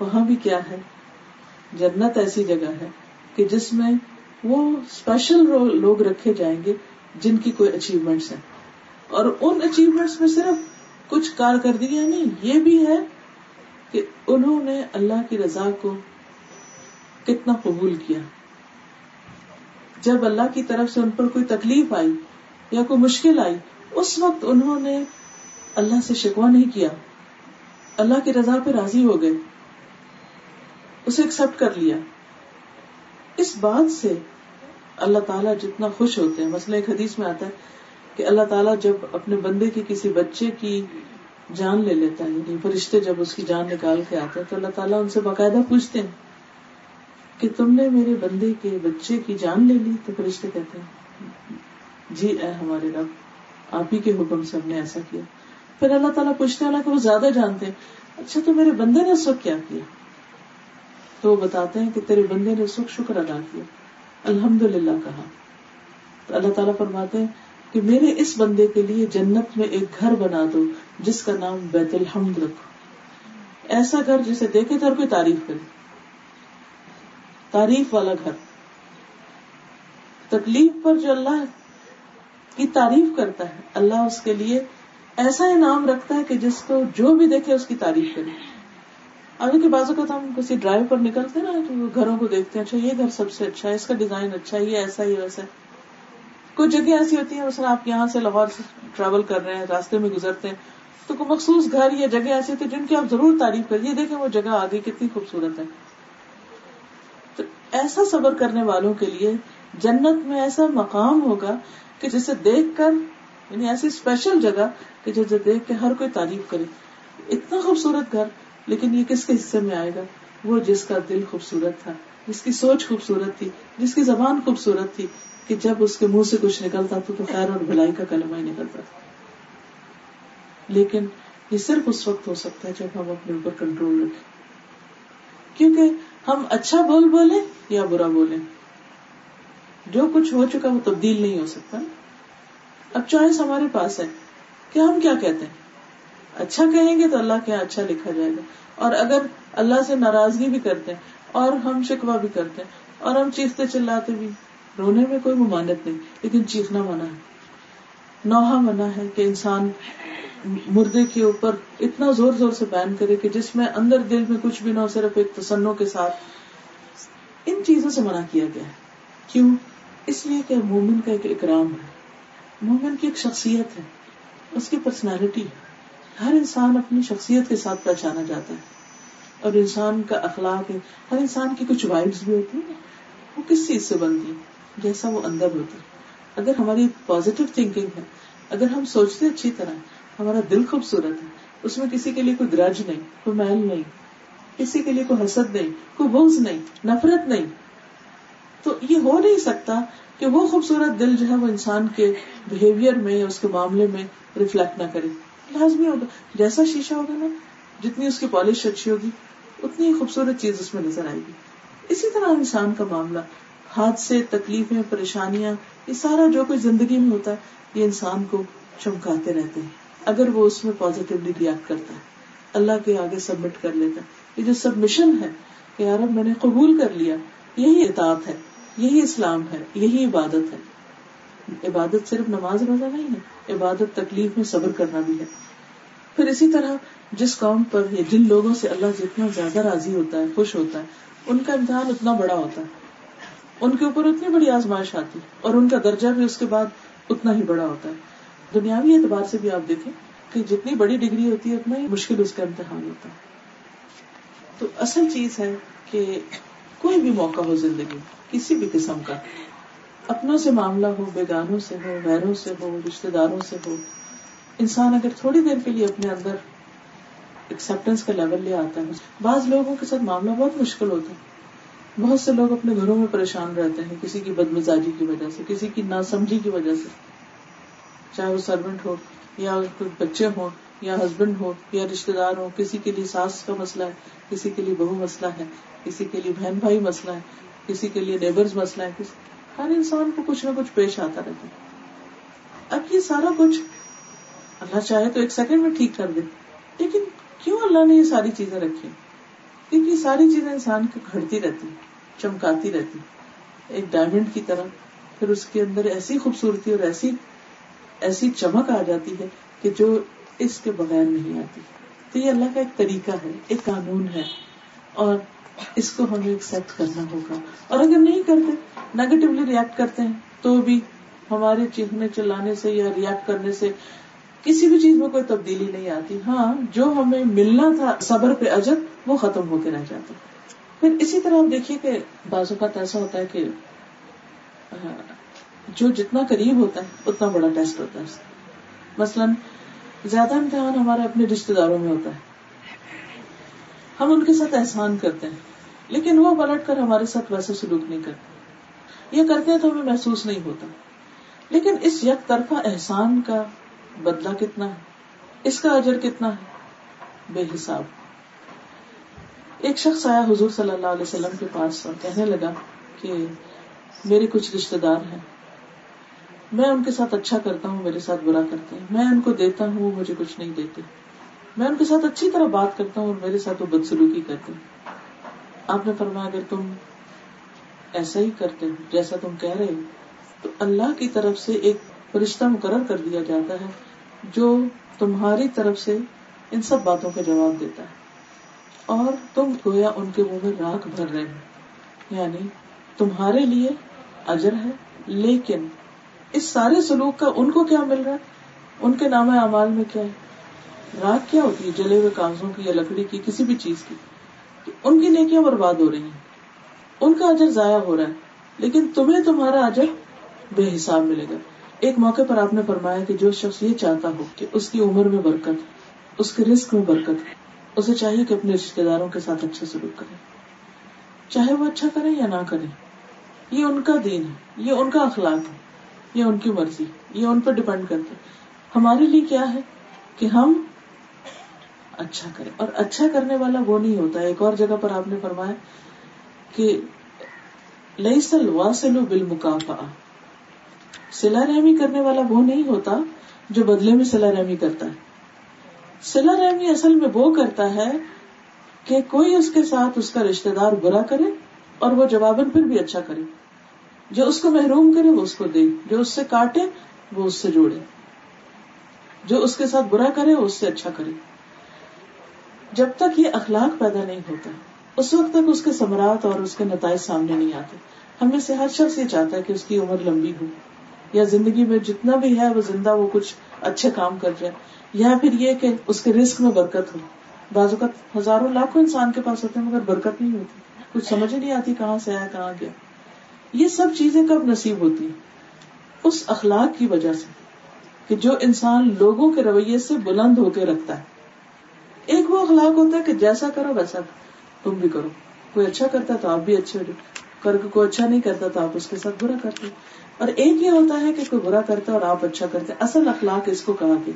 وہاں بھی کیا ہے؟ جنت ایسی جگہ ہے کہ جس میں وہ اسپیشل لوگ رکھے جائیں گے جن کی کوئی اچیومنٹس ہیں۔ اور ان اچیومنٹس میں صرف کچھ کارکردگیاں نہیں، یہ بھی ہے کہ انہوں نے اللہ کی رضا کو کتنا قبول کیا۔ جب اللہ کی طرف سے ان پر کوئی تکلیف آئی یا کوئی مشکل آئی، اس وقت انہوں نے اللہ سے شکوا نہیں کیا۔ اللہ کی رضا پہ راضی ہو گئے۔ اسے ایکسپٹ کر لیا۔ اس بات سے اللہ تعالیٰ جتنا خوش ہوتے ہیں۔ مسئلہ ایک حدیث میں آتا ہے کہ اللہ تعالیٰ جب اپنے بندے کی کسی بچے کی جان لے لیتا ہے یعنی فرشتے جب اس کی جان نکال کے آتے ہیں تو اللہ تعالیٰ ان سے باقاعدہ پوچھتے ہیں۔ کہ تم نے میرے بندے کے بچے کی جان لے لی؟ تو فرشتے کہتے ہیں جی اے ہمارے رب، آپ ہی کے حکم سے ہم نے ایسا کیا۔ پھر اللہ تعالیٰ پوچھتے ہیں کہ وہ زیادہ جانتے ہیں اچھا تو میرے بندے نے اس وقت کیا کیا؟ تو وہ بتاتے ہیں کہ تیرے بندے نے سکھ شکر ادا کیا۔ الحمد للہ کہا۔ تو اللہ تعالیٰ فرماتے ہیں کہ میرے اس بندے کے لیے جنت میں ایک گھر بنا دو، جس کا نام بیت الحمد رکھو۔ ایسا گھر جسے دیکھے تو اور کوئی تعریف کرے۔ تعریف والا گھر۔ تکلیف پر جو اللہ کی تعریف کرتا ہے، اللہ اس کے لیے ایسا انعام رکھتا ہے کہ جس کو جو بھی دیکھے اس کی تعریف کرے۔ ابھی کے بازو کا تو ہم کسی ڈرائیو پر نکلتے نا، تو گھروں کو دیکھتے ہیں اچھا یہ گھر سب سے اچھا ہے، اس کا ڈیزائن اچھا ہے، یہ ایسا ہی ویسا ہے۔ کچھ جگہ ایسی ہوتی ہیں، مثلا آپ یہاں سے لاہور سے ٹریول کر رہے ہیں، راستے میں گزرتے ہیں، تو کوئی مخصوص گھر یا جگہ ایسی ہوتی ہے جن کی آپ ضرور تعریف کریے دیکھیں وہ جگہ آگے کتنی خوبصورت ہے۔ ایسا صبر کرنے والوں کے لیے جنت میں ایسا مقام ہوگا کہ جسے دیکھ کر یعنی ایسی اسپیشل جگہ کہ جسے دیکھ کے ہر کوئی تعریف کرے۔ اتنا خوبصورت گھر، لیکن یہ کس کے حصے میں آئے گا؟ وہ جس کا دل خوبصورت تھا، جس کی سوچ خوبصورت تھی، جس کی زبان خوبصورت تھی کہ جب اس کے منہ سے کچھ نکلتا تو خیر اور بھلائی کا کلمہ ہی نکلتا تھا۔ لیکن یہ صرف اس وقت ہو سکتا ہے جب ہم اپنے اوپر کنٹرول رکھیں۔ کیونکہ ہم اچھا بول بولے یا برا بولے جو کچھ ہو چکا وہ تبدیل نہیں ہو سکتا۔ اب چوائس ہمارے پاس ہے کہ ہم کیا کہتے ہیں؟ اچھا کہیں گے تو اللہ کے یہاں اچھا لکھا جائے گا۔ اور اگر اللہ سے ناراضگی بھی کرتے ہیں اور ہم شکوا بھی کرتے ہیں اور ہم چیختے چلاتے بھی رونے میں کوئی ممانت نہیں، لیکن چیخنا منع ہے۔ نوحا منع ہے کہ انسان مردے کے اوپر اتنا زور زور سے بیان کرے کہ جس میں اندر دل میں کچھ بھی نہ ہو، صرف ایک تسنوں کے ساتھ۔ ان چیزوں سے منع کیا گیا۔ ہے کیوں؟ اس لیے کہ مومن کا ایک اکرام ہے۔ مومن کی ایک شخصیت ہے۔ اس کی پرسنالٹی ہر انسان اپنی شخصیت کے ساتھ پہچانا جاتا ہے۔ اور انسان کا اخلاق ہے۔ ہر انسان کی کچھ وائبس بھی ہوتی ہیں۔ وہ کس چیز سے بنتی جیسا وہ اندر ہوتی اگر ہماری پازیٹو تھنکنگ ہے، اگر ہم سوچتے اچھی طرح ہمارا دل خوبصورت ہے۔ اس میں کسی کے لیے کوئی گرج نہیں، کوئی محل نہیں، کسی کے لیے کوئی حسد نہیں، کوئی بوز نہیں، نفرت نہیں۔ تو یہ ہو نہیں سکتا کہ وہ خوبصورت دل جو ہے وہ انسان کے بہیویئر میں یا اس کے معاملے میں ریفلیکٹ نہ کرے۔ لازمی ہوگا۔ جیسا شیشہ ہوگا نا، جتنی اس کی پالش اچھی ہوگی، اتنی خوبصورت چیز اس میں نظر آئے گی۔ اسی طرح انسان کا معاملہ، حادثے، تکلیفیں، پریشانیاں، یہ سارا جو کچھ زندگی میں ہوتا ہے، یہ انسان کو چمکاتے رہتے ہیں۔ اگر وہ اس میں پازیٹیولی ریئیکٹ کرتا ہے، اللہ کے آگے سبمٹ کر لیتا ہے۔ یہ جو سب مشن ہے کہ یار اب میں نے قبول کر لیا، یہی اطاعت ہے، یہی اسلام ہے، یہی عبادت ہے۔ عبادت صرف نماز روزہ نہیں ہے، عبادت تکلیف میں صبر کرنا بھی ہے۔ پھر اسی طرح جس قوم پر یا جن لوگوں سے اللہ جتنا زیادہ راضی ہوتا ہے، خوش ہوتا ہے، ان کا امتحان اتنا بڑا ہوتا ہے۔ ان کے اوپر اتنی بڑی آزمائش آتی اور ان کا درجہ بھی اس کے بعد اتنا ہی بڑا ہوتا ہے۔ دنیاوی اعتبار سے بھی آپ دیکھیں کہ جتنی بڑی ڈگری ہوتی ہے، اتنا ہی مشکل اس کا امتحان ہوتا ہے۔ تو اصل چیز ہے کہ کوئی بھی موقع ہو زندگی، کسی بھی قسم کا، اپنوں سے معاملہ ہو، بیگانوں سے ہو، غیروں سے ہو رشتے داروں سے ہو، انسان اگر تھوڑی دیر کے لیے اپنے اندر ایکسپٹینس کا لیول لے آتا ہے، بعض لوگوں کے ساتھ معاملہ بہت مشکل ہوتا ہے۔ بہت سے لوگ اپنے گھروں میں پریشان رہتے ہیں، کسی کی بد مزاجی کی وجہ سے، کسی کی ناسمجھی کی وجہ سے۔ چاہے وہ سروینٹ ہو یا بچے ہوں یا ہسبینڈ ہو یا رشتے دار ہو، کسی کے لیے ساس کا مسئلہ ہے، کسی کے لیے بہو مسئلہ ہے، کسی کے لیے بہن بھائی مسئلہ ہے، کسی کے لیے نیبرز مسئلہ ہے کسی ہر انسان کو کچھ نہ کچھ پیش آتا رہتا ہے۔ اب یہ سارا کچھ اللہ چاہے تو ایک سیکنڈ میں ٹھیک کر دے۔ لیکن کیوں اللہ نے یہ ساری چیزیں رکھی؟ کیونکہ یہ ساری چیزیں انسان کو گھڑتی رہتی، چمکاتی رہتی۔ ایک ڈائمنڈ کی طرح، پھر اس کے اندر ایسی خوبصورتی اور ایسی ایسی چمک آ جاتی ہے کہ جو اس کے بغیر نہیں آتی۔ تو یہ اللہ کا ایک طریقہ ہے، ایک قانون ہے۔ اور اس کو ہمیں ایکسپٹ کرنا ہوگا۔ اور اگر نہیں کرتے نیگیٹولی ریئیکٹ کرتے ہیں، تو بھی ہمارے چیخنے چلانے سے یا ریئیکٹ کرنے سے کسی بھی چیز میں کوئی تبدیلی نہیں آتی۔ ہاں جو ہمیں ملنا تھا صبر پہ اجر، وہ ختم ہو کے رہ جاتا۔ پھر اسی طرح آپ دیکھیے کہ بعض اوقات ایسا ہوتا ہے کہ جو جتنا قریب ہوتا ہے، اتنا بڑا ٹیسٹ ہوتا ہے مثلاً، زیادہ امتحان ہمارے اپنے رشتے داروں میں ہوتا ہے۔ ہم ان کے ساتھ احسان کرتے ہیں، لیکن وہ پلٹ کر ہمارے ساتھ ویسے سلوک نہیں کرتے۔ یہ کرتے ہیں تو ہمیں محسوس نہیں ہوتا۔ لیکن اس یک طرفہ احسان کا بدلہ کتنا ہے؟ اس کا اجر کتنا ہے؟ بے حساب۔ ایک شخص آیا حضور صلی اللہ علیہ وسلم کے پاس اور کہنے لگا کہ میرے کچھ رشتے دار ہیں۔ میں ان کے ساتھ اچھا کرتا ہوں، میرے ساتھ برا کرتے ہیں میں ان کو دیتا ہوں، وہ مجھے کچھ نہیں دیتے۔ میں ان کے ساتھ اچھی طرح بات کرتا ہوں اور میرے ساتھ وہ بدسلوکی کرتے ہیں۔ آپ نے فرمایا، اگر تم ایسا ہی کرتے ہو، جیسا تم کہہ رہے ہو، تو اللہ کی طرف سے ایک فرشتہ مقرر کر دیا جاتا ہے، جو تمہاری طرف سے ان سب باتوں کا جواب دیتا ہے۔ اور تم گویا ان کے منہ میں راک بھر رہے ہو۔ یعنی تمہارے لیے اجر ہے، لیکن اس سارے سلوک کا ان کو کیا مل رہا ہے؟ ان کے نام اعمال میں کیا ہے؟ راک کیا ہوتی ہے جلے ہوئے کاغذوں کی یا لکڑی کی، کسی بھی چیز کی؟ ان کی نیکیاں برباد ہو رہی ہیں؟ ان کا اجر ضائع ہو رہا ہے، لیکن تمہیں تمہارا اجر بے حساب ملے گا۔ ایک موقع پر آپ نے فرمایا کہ جو شخص یہ چاہتا ہو کہ اس کی عمر میں برکت، اس کے رسک میں برکت، اسے چاہیے کہ اپنے رشتے داروں کے ساتھ اچھا سلوک کرے۔ چاہے وہ اچھا کرے یا نہ کرے، یہ ان کا دین ہے، یہ ان کا اخلاق ہے۔ یہ ان کی مرضی یہ ان پر ڈپینڈ کرتے ہمارے لیے کیا ہے کہ ہم اچھا کریں۔ اور اچھا کرنے والا وہ نہیں ہوتا۔ ایک اور جگہ پر آپ نے فرمایا کہ لئی سل واسلو بل سلا رحمی کرنے والا وہ نہیں ہوتا جو بدلے میں سلا رحمی کرتا ہے۔ سلا رحمی اصل میں وہ کرتا ہے کہ کوئی اس کے ساتھ اس کا رشتے دار برا کرے اور وہ جواباً پھر بھی اچھا کرے۔ جو اس کو محروم کرے وہ اس کو دے، جو اس سے کاٹے وہ اس سے جوڑے۔ جو اس کے ساتھ برا کرے وہ اس سے اچھا کرے۔ جب تک یہ اخلاق پیدا نہیں ہوتا، اس وقت تک اس کے سمراٹ اور اس کے نتائج سامنے نہیں آتے۔ ہمیں سے ہر شخص یہ چاہتا ہے کہ اس کی عمر لمبی ہو، یا زندگی میں جتنا بھی ہے وہ زندہ وہ کچھ اچھے کام کر جائے، یا پھر یہ کہ اس کے رسک میں برکت ہو۔ بعض اوقات ہزاروں لاکھوں انسان کے پاس ہوتے ہیں مگر برکت نہیں ہوتی۔ کچھ سمجھ نہیں آتی کہاں سے آیا، کہاں گیا۔ یہ سب چیزیں کب نصیب ہوتی ہیں؟ اس اخلاق کی وجہ سے کہ جو انسان لوگوں کے رویے سے بلند ہو کے رکھتا ہے۔ ایک وہ اخلاق ہوتا ہے کہ جیسا کرو ویسا تم بھی کرو۔ کوئی اچھا کرتا ہے تو آپ بھی اچھے ہو۔ کر کے کوئی اچھا نہیں کرتا تو آپ اس کے ساتھ برا کرتے اور ایک یہ ہوتا ہے کہ کوئی برا کرتا ہے اور آپ اچھا کرتے اصل اخلاق اس کو کہا کہ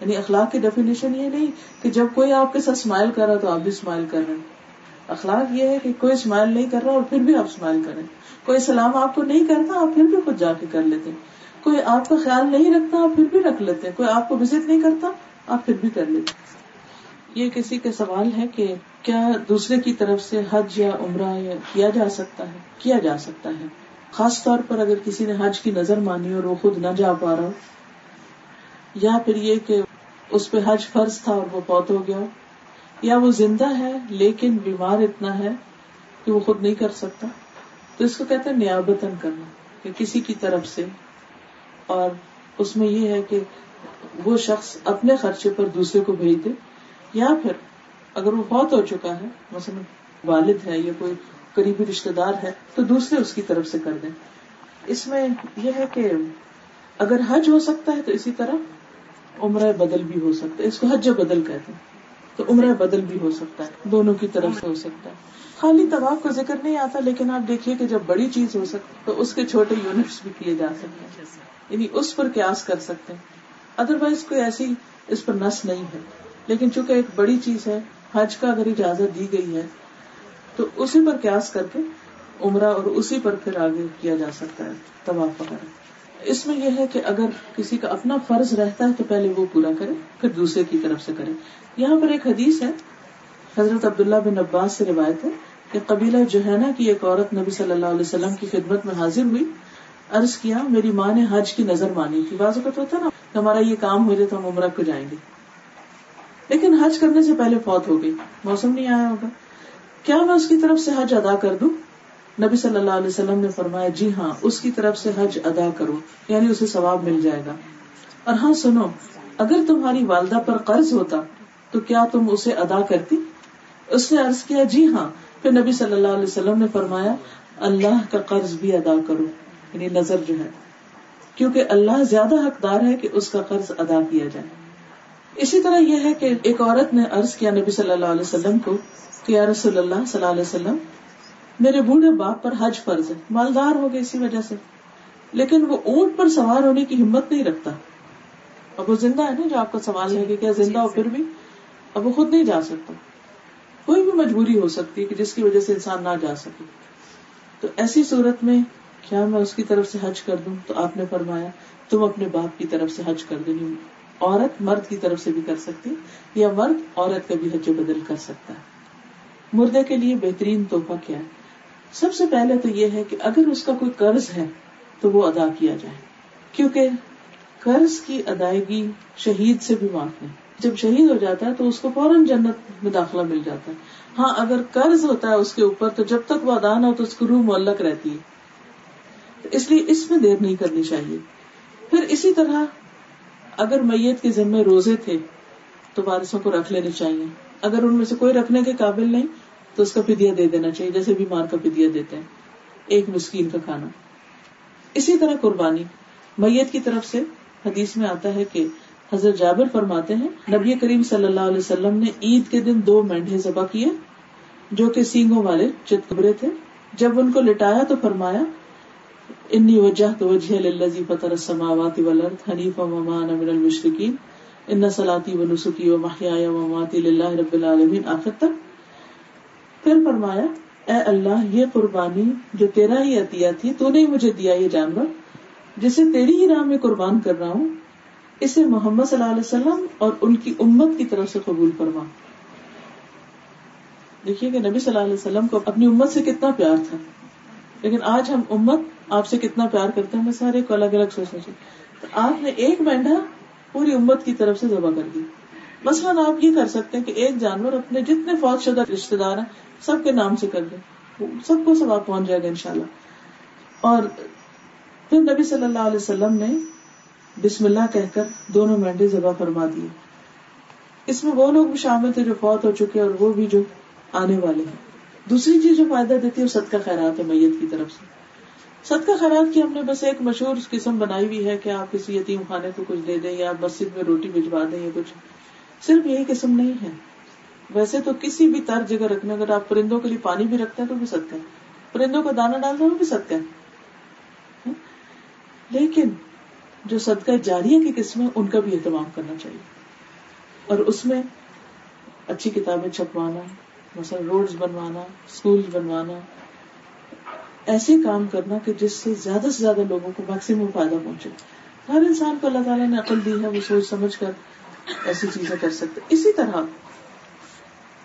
یعنی اخلاق کی ڈیفینیشن یہ نہیں کہ جب کوئی آپ کے ساتھ اسمائل کر رہا تو آپ بھی اسمائل کر رہے ہیں۔ اخلاق یہ ہے کہ کوئی اسمائل نہیں کر رہا اور پھر بھی آپ اسمائل کریں۔ کوئی سلام آپ کو نہیں کرتا، آپ پھر بھی خود جا کے کر لیتے۔ کوئی آپ کا خیال نہیں رکھتا، آپ پھر بھی رکھ لیتے۔ کوئی آپ کو وزٹ نہیں کرتا، آپ پھر بھی کر لیتے۔ یہ کسی کا سوال ہے کہ کیا دوسرے کی طرف سے حج یا عمرہ یا کیا جا سکتا ہے؟ کیا جا سکتا ہے؟ خاص طور پر اگر کسی نے حج کی نظر مانی اور وہ خود نہ جا پا رہا ہو، یا پھر یہ کہ اس پہ حج فرض تھا اور وہ فوت ہو گیا یا وہ زندہ ہے لیکن بیمار اتنا ہے کہ وہ خود نہیں کر سکتا۔ تو اس کو کہتے ہیں نیابتن کرنا، کہ کسی کی طرف سے۔ اور اس میں یہ ہے کہ وہ شخص اپنے خرچے پر دوسرے کو بھیج دے یا پھر اگر وہ فوت ہو چکا ہے، مثلاً والد ہے یا کوئی قریبی رشتے دار ہے، تو دوسرے اس کی طرف سے کر دیں۔ اس میں یہ ہے کہ اگر حج ہو سکتا ہے تو اسی طرح عمرہ بدل بھی ہو سکتا ہے، اس کو حج بدل کہتے ہیں۔ تو عمرہ بدل بھی ہو سکتا ہے، دونوں کی طرف سے ہو سکتا ہے۔ خالی طباف کا ذکر نہیں آتا، لیکن آپ دیکھیے کہ جب بڑی چیز ہو سکتی تو اس کے چھوٹے یونٹس بھی کیے جا سکتے ہیں۔ یعنی اس پر قیاس کر سکتے ہیں۔ ادر وائز کوئی ایسی اس پر نس نہیں ہے۔ لیکن چونکہ ایک بڑی چیز ہے، حج کا اگر اجازت دی گئی ہے، تو اسی پر قیاس کر کے عمرہ اور اسی پر پھر آگے کیا جا سکتا ہے، طواف وغیرہ۔ اس میں یہ ہے کہ اگر کسی کا اپنا فرض رہتا ہے تو پہلے وہ پورا کرے، پھر دوسرے کی طرف سے کرے۔ یہاں پر ایک حدیث ہے، حضرت عبداللہ بن عباس سے روایت ہے کہ قبیلہ جوہینا کی ایک عورت نبی صلی اللہ علیہ وسلم کی خدمت میں حاضر ہوئی، عرض کیا، میری ماں نے حج کی نظر مانی تھی۔ بعض اوقات ہوتا نا ہمارا یہ کام ہو جائے تو ہم عمرہ کو جائیں گے۔ لیکن حج کرنے سے پہلے فوت ہو گئی۔ موسم نہیں آیا ہوگا۔ کیا میں اس کی طرف سے حج ادا کر دوں؟ نبی صلی اللہ علیہ وسلم نے فرمایا جی ہاں اس کی طرف سے حج ادا کرو یعنی اسے ثواب مل جائے گا۔ اور ہاں سنو، اگر تمہاری والدہ پر قرض ہوتا، تو کیا تم اسے ادا کرتی؟ اس نے عرض کیا جی ہاں۔ پھر نبی صلی اللہ علیہ وسلم نے فرمایا، اللہ کا قرض بھی ادا کرو۔ یعنی نظر جو ہے، کیونکہ اللہ زیادہ حقدار ہے کہ اس کا قرض ادا کیا جائے۔ اسی طرح یہ ہے کہ ایک عورت نے عرض کیا نبی صلی اللہ علیہ وسلم کو کہ یا رسول اللہ صلی اللہ علیہ وسلم میرے بوڑھے باپ پر حج فرض ہے مالدار ہو گئے اسی وجہ سے۔ لیکن وہ اونٹ پر سوار ہونے کی ہمت نہیں رکھتا۔ اب وہ زندہ ہے نا جو آپ کا سوال ہے کہ کیا زندہ ہو پھر بھی؟ اب وہ خود نہیں جا سکتا۔ کوئی بھی مجبوری ہو سکتی ہے کہ جس کی وجہ سے انسان نہ جا سکے۔ تو ایسی صورت میں کیا میں اس کی طرف سے حج کر دوں؟ تو آپ نے فرمایا تم اپنے باپ کی طرف سے حج کر دینی عورت مرد کی طرف سے بھی کر سکتی یا مرد عورت کا بھی حج بدل کر سکتا ہے۔ مردے کے لیے بہترین تحفہ کیا ہے؟ سب سے پہلے تو یہ ہے کہ اگر اس کا کوئی قرض ہے تو وہ ادا کیا جائے۔ کیونکہ قرض کی ادائیگی شہید سے بھی معاف نہیں جب شہید ہو جاتا ہے تو اس کو فوراً جنت میں داخلہ مل جاتا ہے۔ ہاں اگر قرض ہوتا ہے اس کے اوپر تو جب تک وہ ادا نہ ہو تو اس کی روح معلق رہتی ہے۔ اس لیے اس میں دیر نہیں کرنی چاہیے۔ پھر اسی طرح اگر میت کے ذمے روزے تھے تو وارثوں کو رکھ لینے چاہیے۔ اگر ان میں سے کوئی رکھنے کے قابل نہیں تو اس کا فدیہ دے دینا چاہیے، جیسے بیمار کا فدیہ دیتے ہیں، ایک مسکین کا کھانا۔ اسی طرح قربانی۔ میت کی طرف سے حدیث میں آتا ہے کہ حضرت جابر فرماتے ہیں، نبی کریم صلی اللہ علیہ وسلم نے عید کے دن دو مینڈے ذبح کیے، جو کہ سینگوں والے چتکبرے تھے۔ جب ان کو لٹایا تو فرمایا، انی وجہ تو وجہ للذی فطر السماوات والارض حنیفا وما انا من المشرکین۔ ان صلاتی و نسکی و محیای و مماتی للہ رب العالمین آخر تک پھر فرمایا، اے اللہ، یہ قربانی جو تیرا ہی عطیہ تھی تو نے مجھے دیا یہ جانور، جسے تیری ہی راہ میں قربان کر رہا ہوں، اسے محمد صلی اللہ علیہ وسلم اور ان کی امت کی طرف سے قبول فرما. دیکھیے کہ نبی صلی اللہ علیہ وسلم کو اپنی امت سے کتنا پیار تھا، لیکن آج ہم امت آپ سے کتنا پیار کرتے ہیں سارے کو الگ الگ سوچنا چاہیے۔ تو آپ نے ایک مینڈا پوری امت کی طرف سے ذبح کر دی مثلاً آپ یہ کر سکتے ہیں کہ ایک جانور اپنے جتنے فوج شدہ رشتے دار ہیں، سب کے نام سے کر دیں سب کو سب پہنچ جائے گا ان شاء اللہ اور پھر نبی صلی اللہ علیہ وسلم نے بسم اللہ کہہ کر دونوں مینڈے ذبح فرما دیے۔ اس میں وہ لوگ بھی شامل تھے جو فوت ہو چکے اور وہ بھی جو آنے والے ہیں۔ دوسری چیز جو فائدہ دیتی ہے، وہ صدقہ خیرات ہے میت کی طرف سے۔ صدقہ خیرات کی ہم نے بس ایک مشہور قسم بنائی ہوئی ہے کہ آپ کسی یتیم خانے کو کچھ دے دیں یا مسجد میں روٹی بھجوا دیں یا کچھ۔ صرف یہی قسم نہیں ہے۔ ویسے تو کسی بھی تر جگہ رکھنے، اگر آپ پرندوں کے لیے پانی بھی رکھتے ہیں تو بھی صدقہ ہے۔ پرندوں کو دانا ڈالتے وہ بھی صدقہ ہے۔ لیکن جو صدقہ جاریہ کی قسم ان کا بھی اہتمام کرنا چاہیے۔ اور اس میں اچھی کتابیں چھپوانا، مثلا روڈ بنوانا اسکول بنوانا، ایسے کام کرنا کہ جس سے زیادہ سے زیادہ لوگوں کو میکسیمم فائدہ پہنچے۔ ہر انسان کو اللہ تعالیٰ نے عقل دی ہے، وہ سوچ سمجھ کر ایسی چیزیں کر سکتے۔ اسی طرح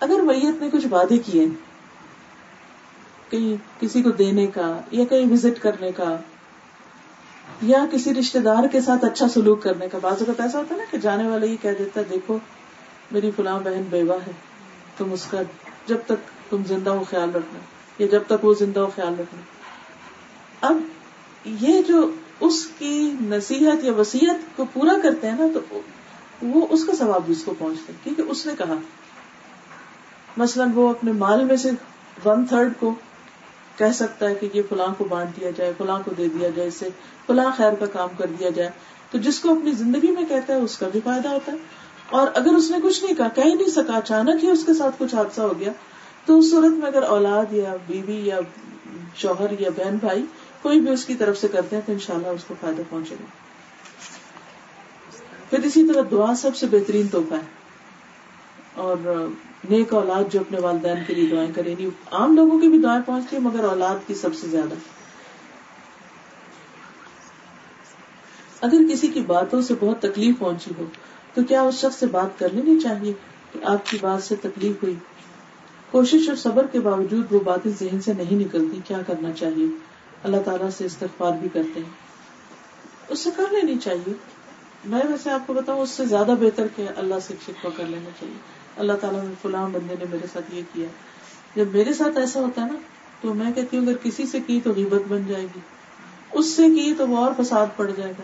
اگر میت نے کچھ وعدے کیے کہیں کسی کو دینے کا یا کہیں وزٹ کرنے کا یا کسی رشتے دار کے ساتھ اچھا سلوک کرنے کا، بعض اوقات ایسا ہوتا ہے نا کہ جانے والا یہ کہہ دیتا ہے، دیکھو میری فلاں بہن بیوہ ہے، تم اس کا جب تک تم زندہ ہو خیال رکھنا، یا جب تک وہ زندہ ہو خیال رکھنا۔ اب یہ جو اس کی نصیحت یا وسیعت کو پورا کرتے ہیں نا، تو وہ اس کا ثواب بھی اس کو پہنچتا ہے۔ کیونکہ اس نے کہا، مثلاً وہ اپنے مال میں سے ون تھرڈ کو کہہ سکتا ہے کہ یہ فلاں کو بانٹ دیا جائے، فلاں کو دے دیا جائے اسے فلاں خیر کا کام کر دیا جائے۔ تو جس کو اپنی زندگی میں کہتا ہے، اس کا بھی فائدہ ہوتا ہے۔ اور اگر اس نے کچھ نہیں کہا، کہہ نہیں سکا، اچانک ہی اس کے ساتھ کچھ حادثہ ہو گیا، تو اس صورت میں اگر اولاد یا بیوی یا شوہر یا بہن بھائی کوئی بھی اس کی طرف سے کرتے ہیں، تو انشاءاللہ اس کو فائدہ پہنچے گا۔ پھر اسی طرح دعا سب سے بہترین تحفہ ہے۔ اور نیک اولاد جو اپنے والدین کے لیے دعائیں کریں یعنی نہیں عام لوگوں کی بھی دعائیں پہنچتی ہیں، مگر اولاد کی سب سے زیادہ۔ اگر کسی کی باتوں سے بہت تکلیف پہنچی ہو، تو کیا اس شخص سے بات کر لینی چاہیے کہ آپ کی بات سے تکلیف ہوئی؟ کوشش اور صبر کے باوجود وہ باتیں ذہن سے نہیں نکلتی، کیا کرنا چاہیے؟ اللہ تعالیٰ سے استغفار بھی کرتے ہیں۔ اس سے کر لینی چاہیے۔ میں ویسے آپ کو بتاؤں، اس سے زیادہ بہتر کہ اللہ سے شکوا کر لینا چاہیے۔ اللہ تعالیٰ نے فلاں بندے نے میرے ساتھ یہ کیا۔ جب میرے ساتھ ایسا ہوتا ہے نا، تو میں کہتی ہوں، اگر کسی سے کی تو غیبت بن جائے گی۔ اس سے کی تو وہ اور فساد پڑ جائے گا۔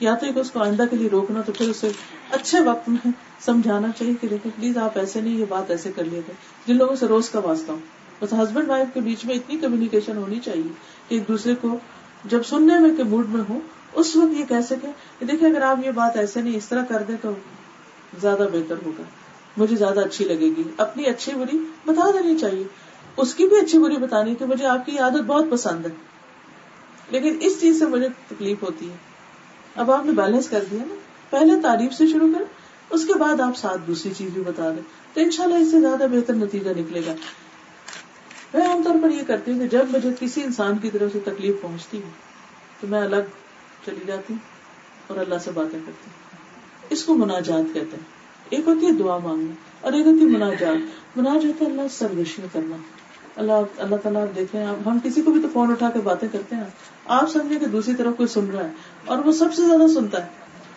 یا تو اس کو آئندہ کے لیے روکنا، تو پھر اسے اچھے وقت میں سمجھانا چاہیے کہ دیکھو، پلیز آپ ایسے نہیں، یہ بات ایسے کر لیے تھے جن لوگوں سے روز کا واسطہ ہوں بس ہسبینڈ وائف کے بیچ میں اتنی کمیونیکیشن ہونی چاہیے کہ ایک دوسرے کو جب سننے میں کے موڈ میں ہو اس وقت یہ کہہ سکے کہ دیکھیں اگر آپ یہ بات ایسے نہیں اس طرح کر دیں تو زیادہ بہتر ہوگا۔ مجھے زیادہ اچھی لگے گی۔ اپنی اچھی بری بتا دینی چاہیے۔ اس کی بھی اچھی بری بتانی کہ مجھے آپ کی عادت بہت پسند ہے۔ لیکن اس چیز سے مجھے تکلیف ہوتی ہے۔ اب آپ نے بیلنس کر دیا نا۔ پہلے تعریف سے شروع کر اس کے بعد آپ ساتھ دوسری چیز بھی بتا دیں۔ تو ان شاء اللہ اس سے زیادہ بہتر نتیجہ نکلے گا۔ میں عام طور پر یہ کرتی ہوں کہ جب مجھے کسی انسان کی طرف سے تکلیف پہنچتی ہے، تو میں الگ چلی جاتی اور اللہ سے باتیں کرتی۔ اس کو مناجات کہتے ہیں۔ ایک ہوتی ہے دعا مانگنا اور ایک ہوتی ہے مناجات۔ مناجات اللہ سروشی کرنا۔ اللہ اللہ تعالیٰ آپ دیکھیں ہم کسی کو بھی تو فون اٹھا کے باتیں کرتے ہیں۔ آپ سمجھے کہ دوسری طرف کوئی سن رہا ہے اور وہ سب سے زیادہ سنتا ہے۔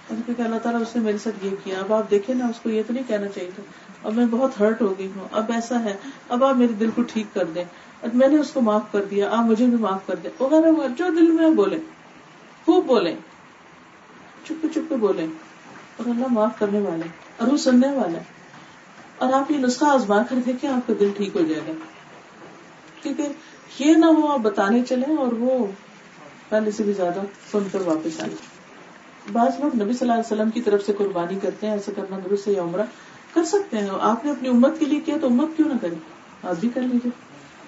کیونکہ اللہ تعالیٰ اس نے میرے ساتھ یہ کیا۔ اب آپ دیکھیں نا، اس کو یہ تو نہیں کہنا چاہیے تھا۔ اب میں بہت ہرٹ ہو گئی ہوں۔ اب ایسا ہے۔ اب آپ میرے دل کو ٹھیک کر دیں۔ اب میں نے اس کو معاف کر دیا۔ آپ مجھے بھی معاف کر دیں۔ وغیرہ جو دل میں بولے۔ خوب بولے چپ چپ کے اور اللہ معاف کرنے والے، اور وہ سننے والا اور آپ یہ نسخہ آزما کر دیکھیں آپ کا دل ٹھیک ہو جائے گا۔ کیونکہ یہ نہ ہو آپ بتانے چلے اور وہ پہلے سے بھی زیادہ سن کر واپس آئے بعض لوگ نبی صلی اللہ علیہ وسلم کی طرف سے قربانی کرتے ہیں، ایسا کرنا درست یا عمرہ؟ کر سکتے ہیں۔ آپ نے اپنی امت کے لیے کیا تو امت کیوں نہ کرے؟ آپ بھی کر لیجیے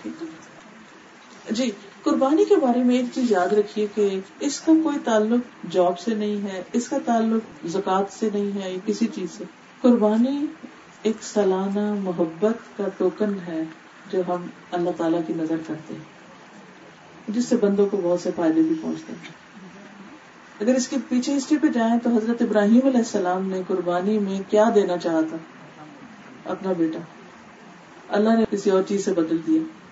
ٹھیک ہے۔ جی۔ قربانی کے بارے میں ایک چیز یاد رکھیے کہ اس کا کوئی تعلق جاب سے نہیں ہے، اس کا تعلق زکوٰۃ سے نہیں ہے کسی چیز سے۔ قربانی ایک سالانہ محبت کا ٹوکن ہے جو ہم اللہ تعالی کی نظر کرتے ہیں، جس سے بندوں کو بہت سے فائدے بھی پہنچتے ہیں۔ اگر اس کے پیچھے ہسٹری پہ جائیں تو حضرت ابراہیم علیہ السلام نے قربانی میں کیا دینا چاہا تھا؟ اپنا بیٹا۔ اللہ نے کسی اور چیز سے بدل دیا۔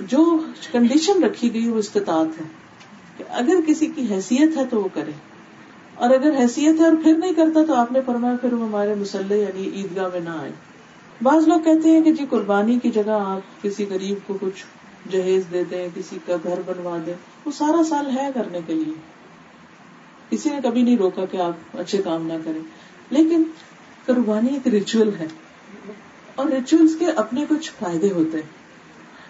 جو کنڈیشن رکھی گئی وہ استطاعت ہے کہ اگر کسی کی حیثیت ہے تو وہ کرے۔ اور اگر حیثیت ہے اور پھر نہیں کرتا تو آپ نے فرمایا پھر وہ ہمارے مسلح یعنی عیدگاہ میں نہ آئے۔ بعض لوگ کہتے ہیں کہ جی قربانی کی جگہ آپ کسی غریب کو کچھ جہیز دے دیں، کسی کا گھر بنوا دیں۔ وہ سارا سال ہے کرنے کے لیے۔ کسی نے کبھی نہیں روکا کہ آپ اچھے کام نہ کریں۔ لیکن قربانی ایک ریچول ہے اور ریچولس کے اپنے کچھ فائدے ہوتے ہیں۔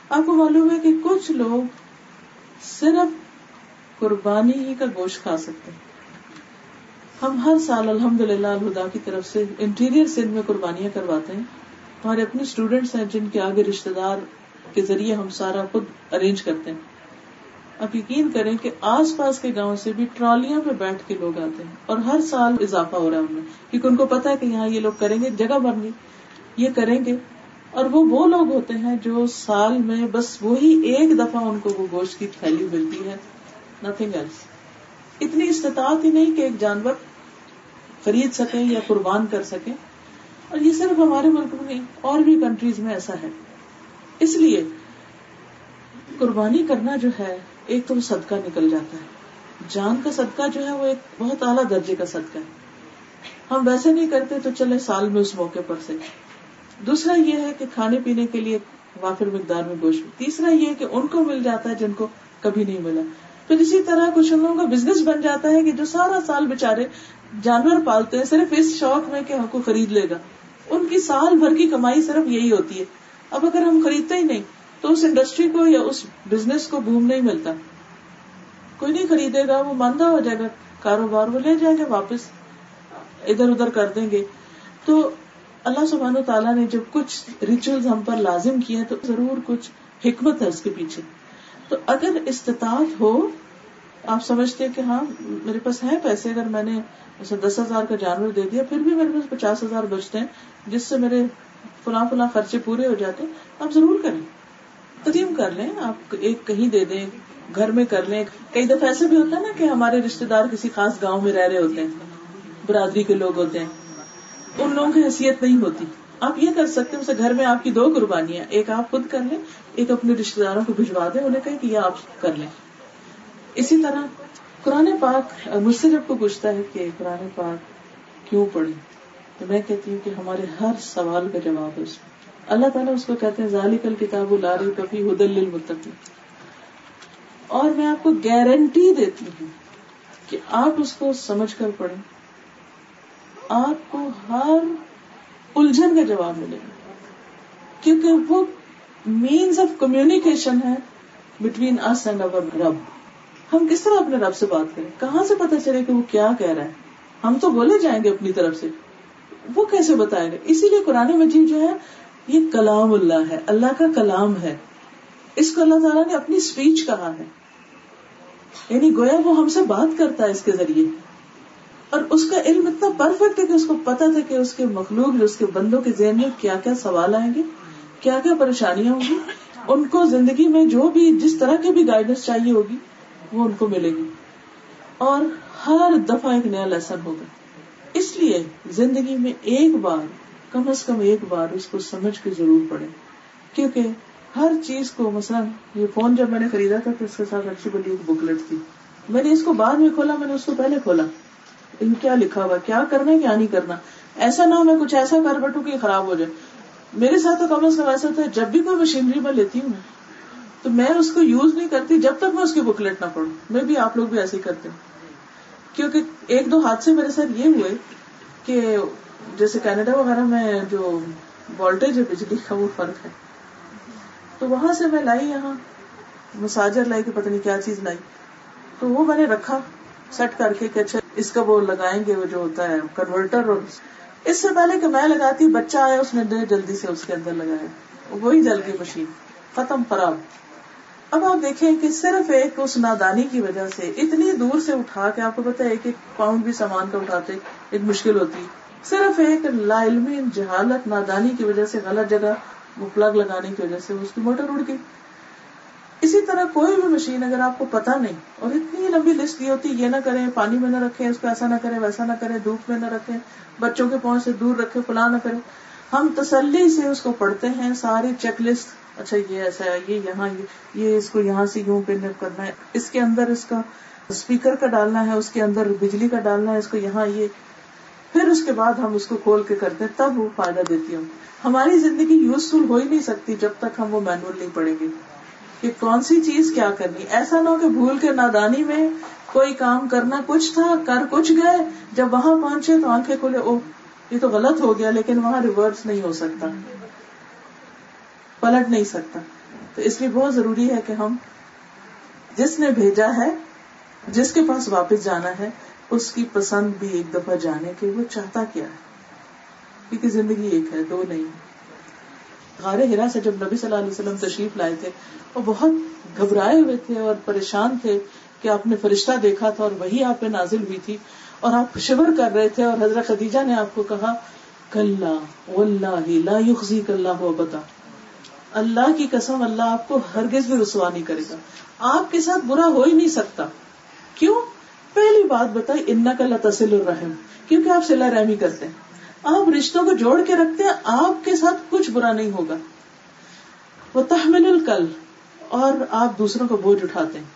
آپ کو معلوم ہے کہ کچھ لوگ صرف قربانی ہی کا گوشت کھا سکتے ہیں۔ ہم ہر سال الحمد للہ الہدا کی طرف سے انٹیریئر سندھ میں قربانیاں کرواتے ہیں۔ ہمارے اپنے اسٹوڈینٹس ہیں جن کے آگے رشتے دار کے ذریعے ہم سارا خود ارینج کرتے ہیں۔ آپ یقین کریں کہ آس پاس کے گاؤں سے بھی ٹرالیاں پہ بیٹھ کے لوگ آتے ہیں اور ہر سال اضافہ ہو رہا ہے ان میں۔ کیونکہ ان کو پتا ہے کہ یہاں یہ لوگ کریں گے، جگہ بن گئی یہ کریں گے۔ اور وہ وہ لوگ ہوتے ہیں جو سال میں بس وہی ایک دفعہ ان کو وہ گوشت کی تھیلی ملتی ہے نتنگ ایلس اتنی استطاعت ہی نہیں کہ ایک جانور خرید سکیں یا قربان کر سکیں اور یہ صرف ہمارے ملک میں نہیں، اور بھی کنٹریز میں ایسا ہے۔ اس لیے قربانی کرنا جو ہے، ایک تو صدقہ نکل جاتا ہے۔ جان کا صدقہ جو ہے، وہ ایک بہت اعلیٰ درجے کا صدقہ ہے۔ ہم ویسے نہیں کرتے تو چلے سال میں اس موقع پر سے۔ دوسرا یہ ہے کہ کھانے پینے کے لیے وافر مقدار میں گوشت، تیسرا یہ کہ ان کو مل جاتا ہے جن کو کبھی نہیں ملا۔ پھر اسی طرح کچھ ان لوگوں کا بزنس بن جاتا ہے کہ جو سارا سال بےچارے جانور پالتے ہیں، صرف اس شوق میں کہ ہم کو خرید لے گا۔ ان کی سال بھر کی کمائی صرف یہی ہوتی ہے۔ اب اگر ہم خریدتے ہی نہیں، تو اس انڈسٹری کو یا اس بزنس کو بوم نہیں ملتا۔ کوئی نہیں خریدے گا، وہ ماندہ ہو جائے گا، کاروبار وہ لے جائیں گے، واپس ادھر ادھر کر دیں گے۔ تو اللہ سبحانہ تعالیٰ نے جب کچھ ریچول ہم پر لازم کیے تو ضرور کچھ حکمت ہے اس کے پیچھے۔ تو اگر استطاعت ہو، آپ سمجھتے کہ ہاں میرے پاس ہے پیسے، اگر میں نے دس ہزار کا جانور دے دیا، پھر بھی میرے پاس پچاس ہزار بچتے ہیں، جس سے میرے فلاں فلاں خرچے پورے ہو جاتے آپ ضرور کریں۔ تقسیم کر لیں، آپ ایک کہیں دے دیں، گھر میں کر لیں۔ کئی دفعہ ایسے بھی ہوتا ہے نا کہ ہمارے رشتے دار کسی خاص گاؤں میں رہ رہے ہوتے ہیں، برادری کے لوگ ہوتے ہیں۔ ان لوگوں کی حیثیت نہیں ہوتی۔ آپ یہ کر سکتے ہیں گھر میں آپ کی دو قربانیاں، ایک آپ خود کر لیں، ایک اپنے رشتے داروں کو بھجوا دیں، انہیں کہیں کہ یہ آپ کر لیں۔ اسی طرح قرآن پاک مجھ سے جب کو پوچھتا ہے کہ قرآن پاک کیوں پڑھیں تو میں کہتی ہوں کہ ہمارے ہر سوال کا جواب ہے اس میں۔ اللہ تعالیٰ اس کو کہتے ہیں ذالی کل کتاب لاری کبھی حدل المتقی اور میں آپ کو گارنٹی دیتی ہوں کہ آپ اس کو سمجھ کر پڑھیں۔ آپ کو ہر الجھن کا جواب ملے گا۔ کیونکہ وہ مینس آف کمیونیکیشن ہے بٹوین اس اینڈ اوور رب ہم کس طرح اپنے رب سے بات کریں؟ کہاں سے پتا چلے کہ وہ کیا کہہ رہا ہے؟ ہم تو بولے جائیں گے اپنی طرف سے۔ وہ کیسے بتائے گا اسی لیے قرآن مجید جو ہے، یہ کلام اللہ ہے۔ اللہ کا کلام ہے۔ اس کو اللہ تعالیٰ نے اپنی اسپیچ کہا ہے۔ یعنی گویا وہ ہم سے بات کرتا ہے اس کے ذریعے۔ اور اس کا علم اتنا پرفیکٹ ہے کہ اس کو پتا تھا کہ اس کے مخلوق جو اس کے بندوں کے ذہن میں کیا کیا سوال آئیں گے، کیا کیا پریشانیاں ہوں گی، ان کو زندگی میں جو بھی جس طرح کی بھی گائیڈنس چاہیے ہوگی، وہ ان کو ملے گی۔ اور ہر دفعہ ایک نیا لیسن ہوگا۔ اس لیے زندگی میں ایک بار، کم از کم ایک بار اس کو سمجھ کے ضرور پڑے کیونکہ ہر چیز کو مثلاً یہ فون جب میں نے خریدا تھا تو اس کے ساتھ اچھی بلی ایک بکلیٹ تھی۔ میں نے اس کو بعد میں کھولا، میں نے اس کو پہلے کھولا۔ ان کیا لکھا ہوا کیا کرنا ہے؟ کیا نہیں کرنا؟ ایسا نہ ہو میں کچھ ایسا کر بیٹھوں کہ خراب ہو جائے۔ میرے ساتھ تو کم از کم ایسا تھا جب بھی کوئی مشینری میں لیتی ہوں تو میں اس کو یوز نہیں کرتی۔ جب تک میں اس کی بکلیٹ نہ پڑھوں، میں بھی آپ لوگ بھی ایسے ہی کرتے ہیں۔ کیونکہ ایک دو حادثے میرے ساتھ یہ ہوئے کہ جیسے کینیڈا وغیرہ میں جو وولٹیج ہے، بجلی کا وہ فرق ہے۔ تو وہاں سے میں لائی یہاں، مساجر لائی کہ پتہ نہیں کیا چیز لائی۔ تو وہ میں نے رکھا۔ سیٹ کر کے کہ اچھا اس کا وہ لگائیں گے وہ جو ہوتا ہے کنورٹر اور اس سے پہلے کہ میں لگاتی، بچہ آیا، اس نے جلدی سے اس کے اندر لگایا۔ وہی جل گئی مشین۔ ختم، خراب۔ اب آپ دیکھیں کہ صرف ایک اس نادانی کی وجہ سے اتنی دور سے اٹھا کے، آپ کو پتا ایک ایک پاؤنڈ بھی سامان کا اٹھاتے، ایک مشکل ہوتی۔ صرف ایک لا علمی جہالت، نادانی کی وجہ سے غلط جگہ، وہ پلگ لگانے کی وجہ سے اس کی موٹر اڑ گئی۔ اسی طرح کوئی بھی مشین اگر آپ کو پتا نہیں اور اتنی لمبی لسٹ کی ہوتی یہ نہ کریں، پانی میں نہ رکھیں، اس کو ایسا نہ کریں، ویسا نہ کریں، دھوپ میں نہ رکھیں، بچوں کے پہنچ سے دور رکھے فلاں نہ کریں۔ ہم تسلی سے اس کو پڑھتے ہیں، ساری چیک لسٹ اچھا یہ ایسا ہے، یہ یہاں، یہ اس کو یہاں سے یوں پن کرنا ہے، اس کے اندر اس کا اسپیکر کا ڈالنا ہے، اس کے اندر بجلی کا ڈالنا ہے، اس کو یہاں، یہ۔ پھر اس کے بعد ہم اس کو کھول کے کرتے ہیں، تب وہ فائدہ دیتی ہوں۔ ہماری زندگی یوزفل ہو ہی نہیں سکتی جب تک ہم وہ مینوئل نہیں پڑیں گے۔ کہ کون سی چیز کیا کرنی؟ ایسا نہ ہو کہ بھول کے نادانی میں کوئی کام کرنا کچھ تھا، کر کچھ گئے، جب وہاں پہنچے تو آنکھیں کھولے او یہ تو غلط ہو گیا، لیکن وہاں ریورس نہیں ہو سکتا، پلٹ نہیں سکتا۔ تو اس لیے بہت ضروری ہے کہ ہم جس نے بھیجا ہے، جس کے پاس واپس جانا ہے، اس کی پسند بھی ایک دفعہ جانے کے، وہ چاہتا کیا ہے؟ کیونکہ زندگی ایک ہے، دو نہیں۔ غار ہرا سے جب نبی صلی اللہ علیہ وسلم تشریف لائے تھے، وہ بہت گھبرائے ہوئے تھے اور پریشان تھے کہ آپ نے فرشتہ دیکھا تھا اور وہی آپ پہ نازل ہوئی تھی۔ اور آپ شور کر رہے تھے اور حضرت خدیجہ نے آپ کو کہا کل لا یخزی کلّہ ہو بتا اللہ کی قسم اللہ آپ کو ہرگز بھی رسوا نہیں کرے گا۔ آپ کے ساتھ برا ہو ہی نہیں سکتا۔ کیوں؟ پہلی بات بتائی ان کا لتصل الرحم، کیونکہ آپ سلا رحمی کرتے ہیں۔ آپ رشتوں کو جوڑ کے رکھتے ہیں، آپ کے ساتھ کچھ برا نہیں ہوگا۔ وہ تحمل الکل اور آپ دوسروں کا بوجھ اٹھاتے ہیں۔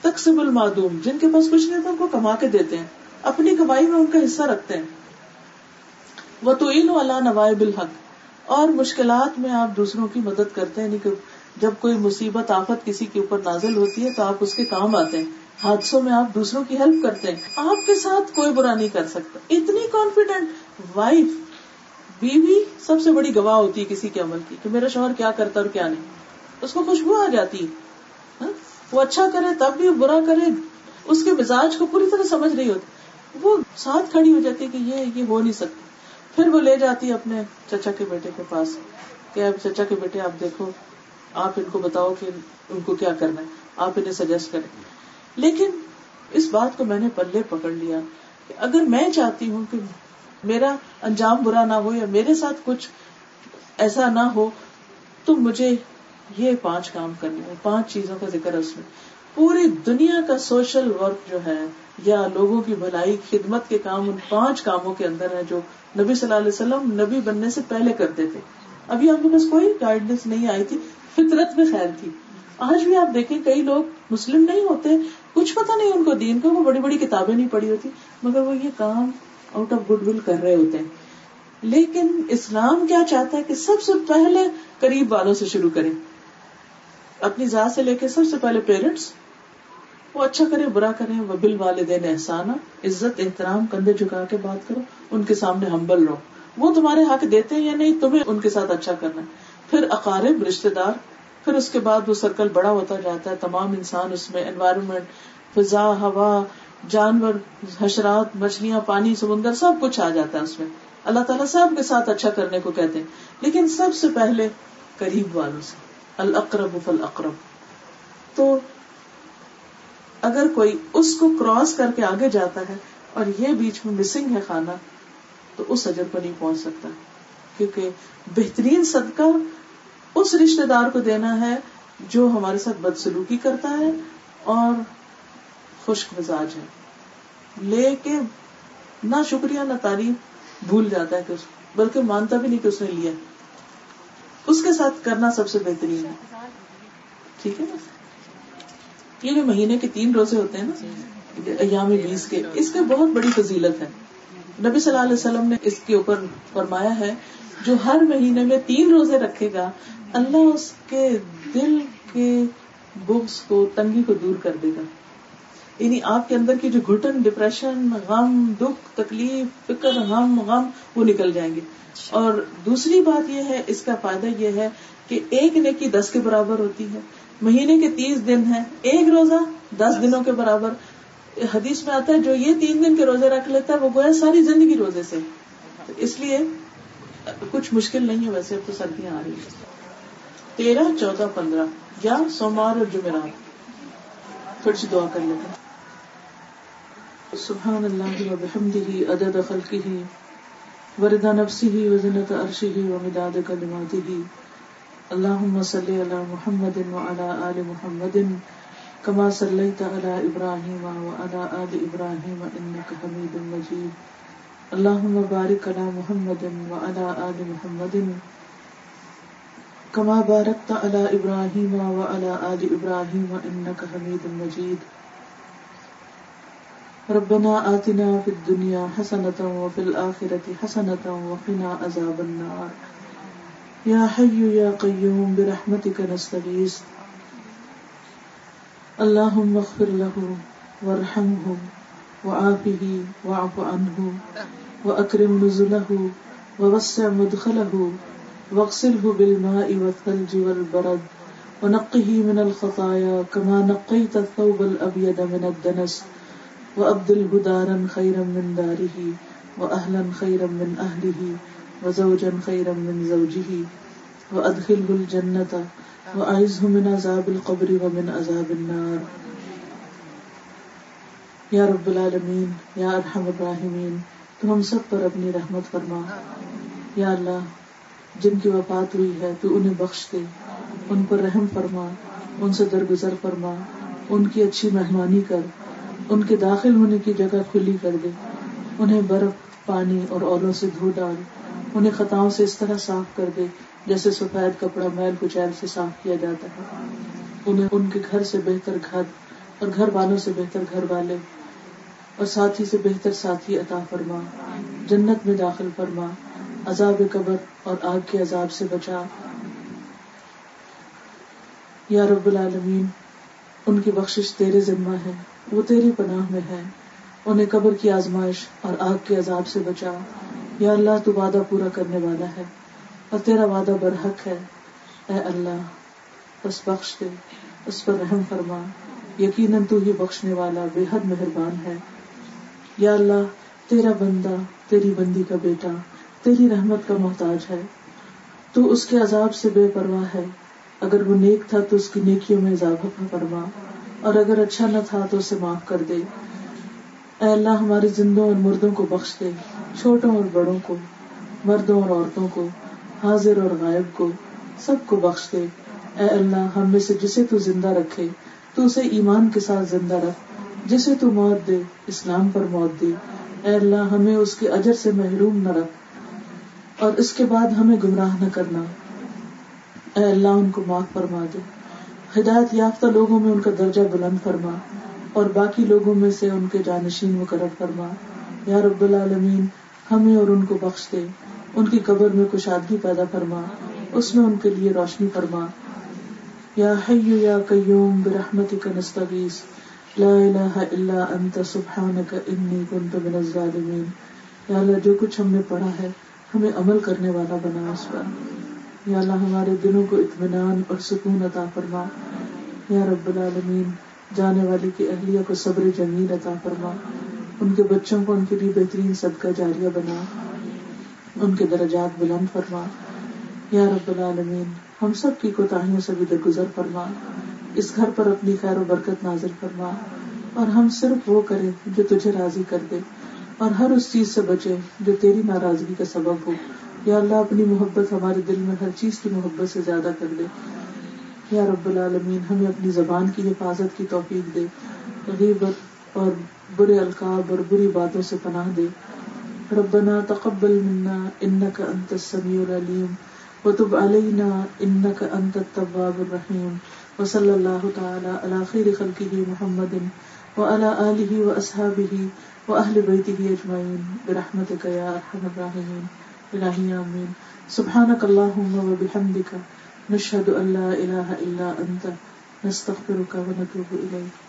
تقسیم المعدوم، جن کے پاس کچھ نہیں تھا ان کو کما کے دیتے ہیں۔ اپنی کمائی میں ان کا حصہ رکھتے ہیں۔ وہ تو اللہ نوائے بالحق اور مشکلات میں آپ دوسروں کی مدد کرتے ہیں۔ یعنی جب کوئی مصیبت، آفت کسی کے اوپر نازل ہوتی ہے، تو آپ اس کے کام آتے ہیں۔ حادثوں میں آپ دوسروں کی ہیلپ کرتے ہیں۔ آپ کے ساتھ کوئی برا نہیں کر سکتا۔ اتنی کانفیڈینٹ وائف، بیوی سب سے بڑی گواہ ہوتی ہے کسی کے عمل کی کہ میرا شوہر کیا کرتا اور کیا نہیں۔ اس کو خوشبو آ جاتی ہاں؟ وہ اچھا کرے تب بھی برا کرے، اس کے مزاج کو پوری طرح سمجھ رہی ہوتی۔ وہ ساتھ کھڑی ہو جاتی کہ یہ یہ ہو نہیں سکتی پھر وہ لے جاتی اپنے چچا کے بیٹے کے پاس کہ اب چچا کے بیٹے آپ دیکھو، آپ ان کو بتاؤ کہ ان کو کیا کرنا ہے، آپ انہیں سجیسٹ کریں۔ لیکن اس بات کو میں نے پلے پکڑ لیا کہ اگر میں چاہتی ہوں کہ میرا انجام برا نہ ہو یا میرے ساتھ کچھ ایسا نہ ہو، تو مجھے یہ پانچ کام کرنے ہیں، پانچ چیزوں کا ذکر ہے اس میں۔ پوری دنیا کا سوشل ورک جو ہے، یا لوگوں کی بھلائی، خدمت کے کام، ان پانچ کاموں کے اندر ہے جو نبی صلی اللہ علیہ وسلم نبی بننے سے پہلے کرتے تھے۔ ابھی آپ کے پاس کوئی گائیڈنس نہیں آئی تھی، فطرت میں خیر تھی۔ آج بھی آپ دیکھیں، کئی لوگ مسلم نہیں ہوتے، کچھ پتا نہیں ان کو دین کو وہ بڑی بڑی کتابیں نہیں پڑھی ہوتی، مگر وہ یہ کام آؤٹ آف گڈ ول کر رہے ہوتے ہیں۔ لیکن اسلام کیا چاہتا ہے کہ سب سے پہلے قریب والوں سے شروع کریں اپنی ذات سے لے کے سب سے پہلے پیرنٹس، وہ اچھا کرے، برا کرے، وہ بل والدین احسانہ، عزت، احترام، کندھے جھکا کے بات کرو، ان کے سامنے ہمبل رہو۔ وہ تمہارے حق دیتے ہیں یا نہیں، تمہیں ان کے ساتھ اچھا کرنا ہے۔ پھر اقارب رشتے دار، پھر اس کے بعد وہ سرکل بڑا ہوتا جاتا ہے۔ تمام انسان اس میں انوائرمنٹ فضا، ہوا جانور، حشرات، مچھلیاں، پانی، سمندر، سب کچھ آ جاتا ہے اس میں۔ اللہ تعالیٰ سب کے ساتھ اچھا کرنے کو کہتے ہیں۔ لیکن سب سے پہلے قریب والوں سے القرب فل اقرب تو اگر کوئی اس کو کراس کر کے آگے جاتا ہے اور یہ بیچ میں مسنگ ہے کھانا تو اس اجر پر نہیں پہنچ سکتا۔ کیونکہ بہترین صدقہ اس رشتے دار کو دینا ہے جو ہمارے ساتھ بدسلوکی کرتا ہے اور خشک مزاج ہے۔ لے کے نہ شکریہ، نہ تعریف بھول جاتا ہے کہ بلکہ مانتا بھی نہیں کہ اس نے لیا۔ اس کے ساتھ کرنا سب سے بہترین ہے۔ ٹھیک ہے نا؟ یہ جو مہینے کے تین روزے ہوتے ہیں نا۔ ایام بیس کے۔ اس کے بہت بڑی فضیلت ہے۔ نبی صلی اللہ علیہ وسلم نے اس کے اوپر فرمایا ہے، جو ہر مہینے میں تین روزے رکھے گا، اللہ اس کے دل کے بکس کو، تنگی کو دور کر دے گا۔ یعنی آپ کے اندر کی جو گھٹن ڈپریشن غم دکھ تکلیف فکر غم غم وہ نکل جائیں گے۔ اور دوسری بات یہ ہے اس کا فائدہ یہ ہے کہ ایک نیکی دس کے برابر ہوتی ہے۔ مہینے کے تیس دن ہے ایک روزہ دس دنوں کے برابر۔ حدیث میں آتا ہے جو یہ تین دن کے روزے رکھ لیتا ہے وہ گویا ساری زندگی روزے سے۔ اس لیے کچھ مشکل نہیں ہے ویسے تو سردیاں آ رہی ہیں۔ تیرہ چودہ پندرہ یا سوموار اور جمعرات۔ تھوڑی سی دعا کر لیتے سبحان اللہ و بحمدہ، عدد خلقہ وردا نفسہ، وزنت عرشہ ومداد کلماتہ۔ اللہم صلی علی محمد وعلی آل محمد، کما صلیت علی ابراہیم وعلی آل ابراہیم انک حمید مجید۔ اللہم بارک علی محمد وعلی آل محمد، کما بارکت علی ابراہیم و علی آل ابراہیم انک حمید مجید۔ ربنا آتنا فی الدنیا حسنتا و فی الآخرة حسنتا و قنا عذاب النار. یا حی یا قیوم برحمتک نستغیث. اللہم اغفر له وارحمه وعافه وعف عنه واکرم نزله ووسع مدخله واغسله بالماء والثلج والبرد ونقه من الخطايا كما نقيت الثوب الأبيض من الدنس. وأبدله دارا خيرا من داره، وأهلا خيرا من أهله، وزوجا خيرا من زوجه، وأدخله الجنة، وأعزه من عذاب القبر ومن عذاب النار. یا رب العالمین یا ارحم الراحمین تو ہم سب پر اپنی رحمت فرما. یا اللہ، جن کی وفات ہوئی ہے، تو انہیں بخش دے. ان پر رحم فرما، ان سے درگزر فرما. ان کی اچھی مہمانی کر. ان کے داخل ہونے کی جگہ کھلی کر دے۔ انہیں برف، پانی اور اولوں سے دھو ڈال۔ انہیں خطاؤں سے اس طرح صاف کر دے جیسے سفید کپڑا میل کچیل سے صاف کیا جاتا ہے۔ انہیں ان کے گھر سے بہتر گھر اور گھر والوں سے بہتر گھر والے اور ساتھی سے بہتر ساتھی عطا فرما۔ جنت میں داخل فرما۔ عذاب قبر اور آگ کے عذاب سے بچا۔ یا رب العالمین، ان کی بخشش تیرے ذمہ ہے۔ وہ تیری پناہ میں ہے۔ انہیں قبر کی آزمائش اور آگ کے عذاب سے بچا۔ یا اللہ، تو وعدہ پورا کرنے والا ہے اور تیرا وعدہ برحق ہے۔ اے اللہ بس بخش دے، اس پر رحم فرما۔ یقیناً تو ہی بخشنے والا بے حد مہربان ہے۔ یا اللہ، تیرا بندہ، تیری بندی کا بیٹا، تیری رحمت کا محتاج ہے۔ تو اس کے عذاب سے بے پرواہ ہے۔ اگر وہ نیک تھا تو اس کی نیکیوں میں اضافہ فرما۔ اور اگر اچھا نہ تھا تو اسے معاف کر دے۔ اے اللہ، ہمارے زندوں اور مردوں کو بخش دے، چھوٹوں اور بڑوں کو، مردوں اور عورتوں کو، حاضر اور غائب کو، سب کو بخش دے۔ اے اللہ، ہم میں سے جسے تو زندہ رکھے، تو اسے ایمان کے ساتھ زندہ رکھ۔ جسے تو موت دے، اسلام پر موت دے۔ اے اللہ، ہمیں اس کے اجر سے محروم نہ رکھ۔ اور اس کے بعد ہمیں گمراہ نہ کرنا۔ اے اللہ، ان کو معاف فرما دے۔ ہدایت یافتہ لوگوں میں ان کا درجہ بلند فرما اور باقی لوگوں میں سے ان کے جانشین مقرر فرما۔ یا رب العالمین، ہمیں اور ان کو بخش دے۔ ان کی قبر میں کشادگی پیدا فرما۔ اس میں ان کے لیے روشنی فرما۔ یا حی یا قیوم، برحمتک نستغیث۔ لا الہ الا انت، سبحانک انی کنت من الظالمین۔ یا اللہ، جو کچھ ہم نے پڑھا ہے، ہمیں عمل کرنے والا بنا اس پر یا اللہ ہمارے دلوں کو اطمینان اور سکون عطا فرما۔ یا رب العالمین، جانے والی کی اہلیہ کو صبر جمیل عطا فرما۔ ان کے بچوں کو ان کے لیے بہترین صدقہ جاریہ بنا۔ ان کے درجات بلند فرما۔ یا رب العالمین، ہم سب کی کوتاہیوں سے بھی درگزر فرما۔ اس گھر پر اپنی خیر و برکت نازل فرما۔ اور ہم صرف وہ کریں جو تجھے راضی کر دے۔ اور ہر اس چیز سے بچے جو تیری ناراضگی کا سبب ہو۔ یا اللہ اپنی محبت ہمارے دل میں ہر چیز کی محبت سے زیادہ کر دے یا رب العالمین، ہمیں اپنی زبان کی حفاظت کی توفیق دے غیبت اور برے القاب اور بری باتوں سے پناہ دے۔ ربنا تقبل منا انك انت السميع العليم وتب علينا انك انت التواب الرحيم وصلى الله تعالى على خير خلقه محمد وعلى اله واصحابه واهل بيته اجمعين برحمتك يا ارحم الراحمين الہی آمین. سبحانک اللہم و بحمدک، نشہد ان لا الہ الا انت، نستغفرک و نتوب الیک.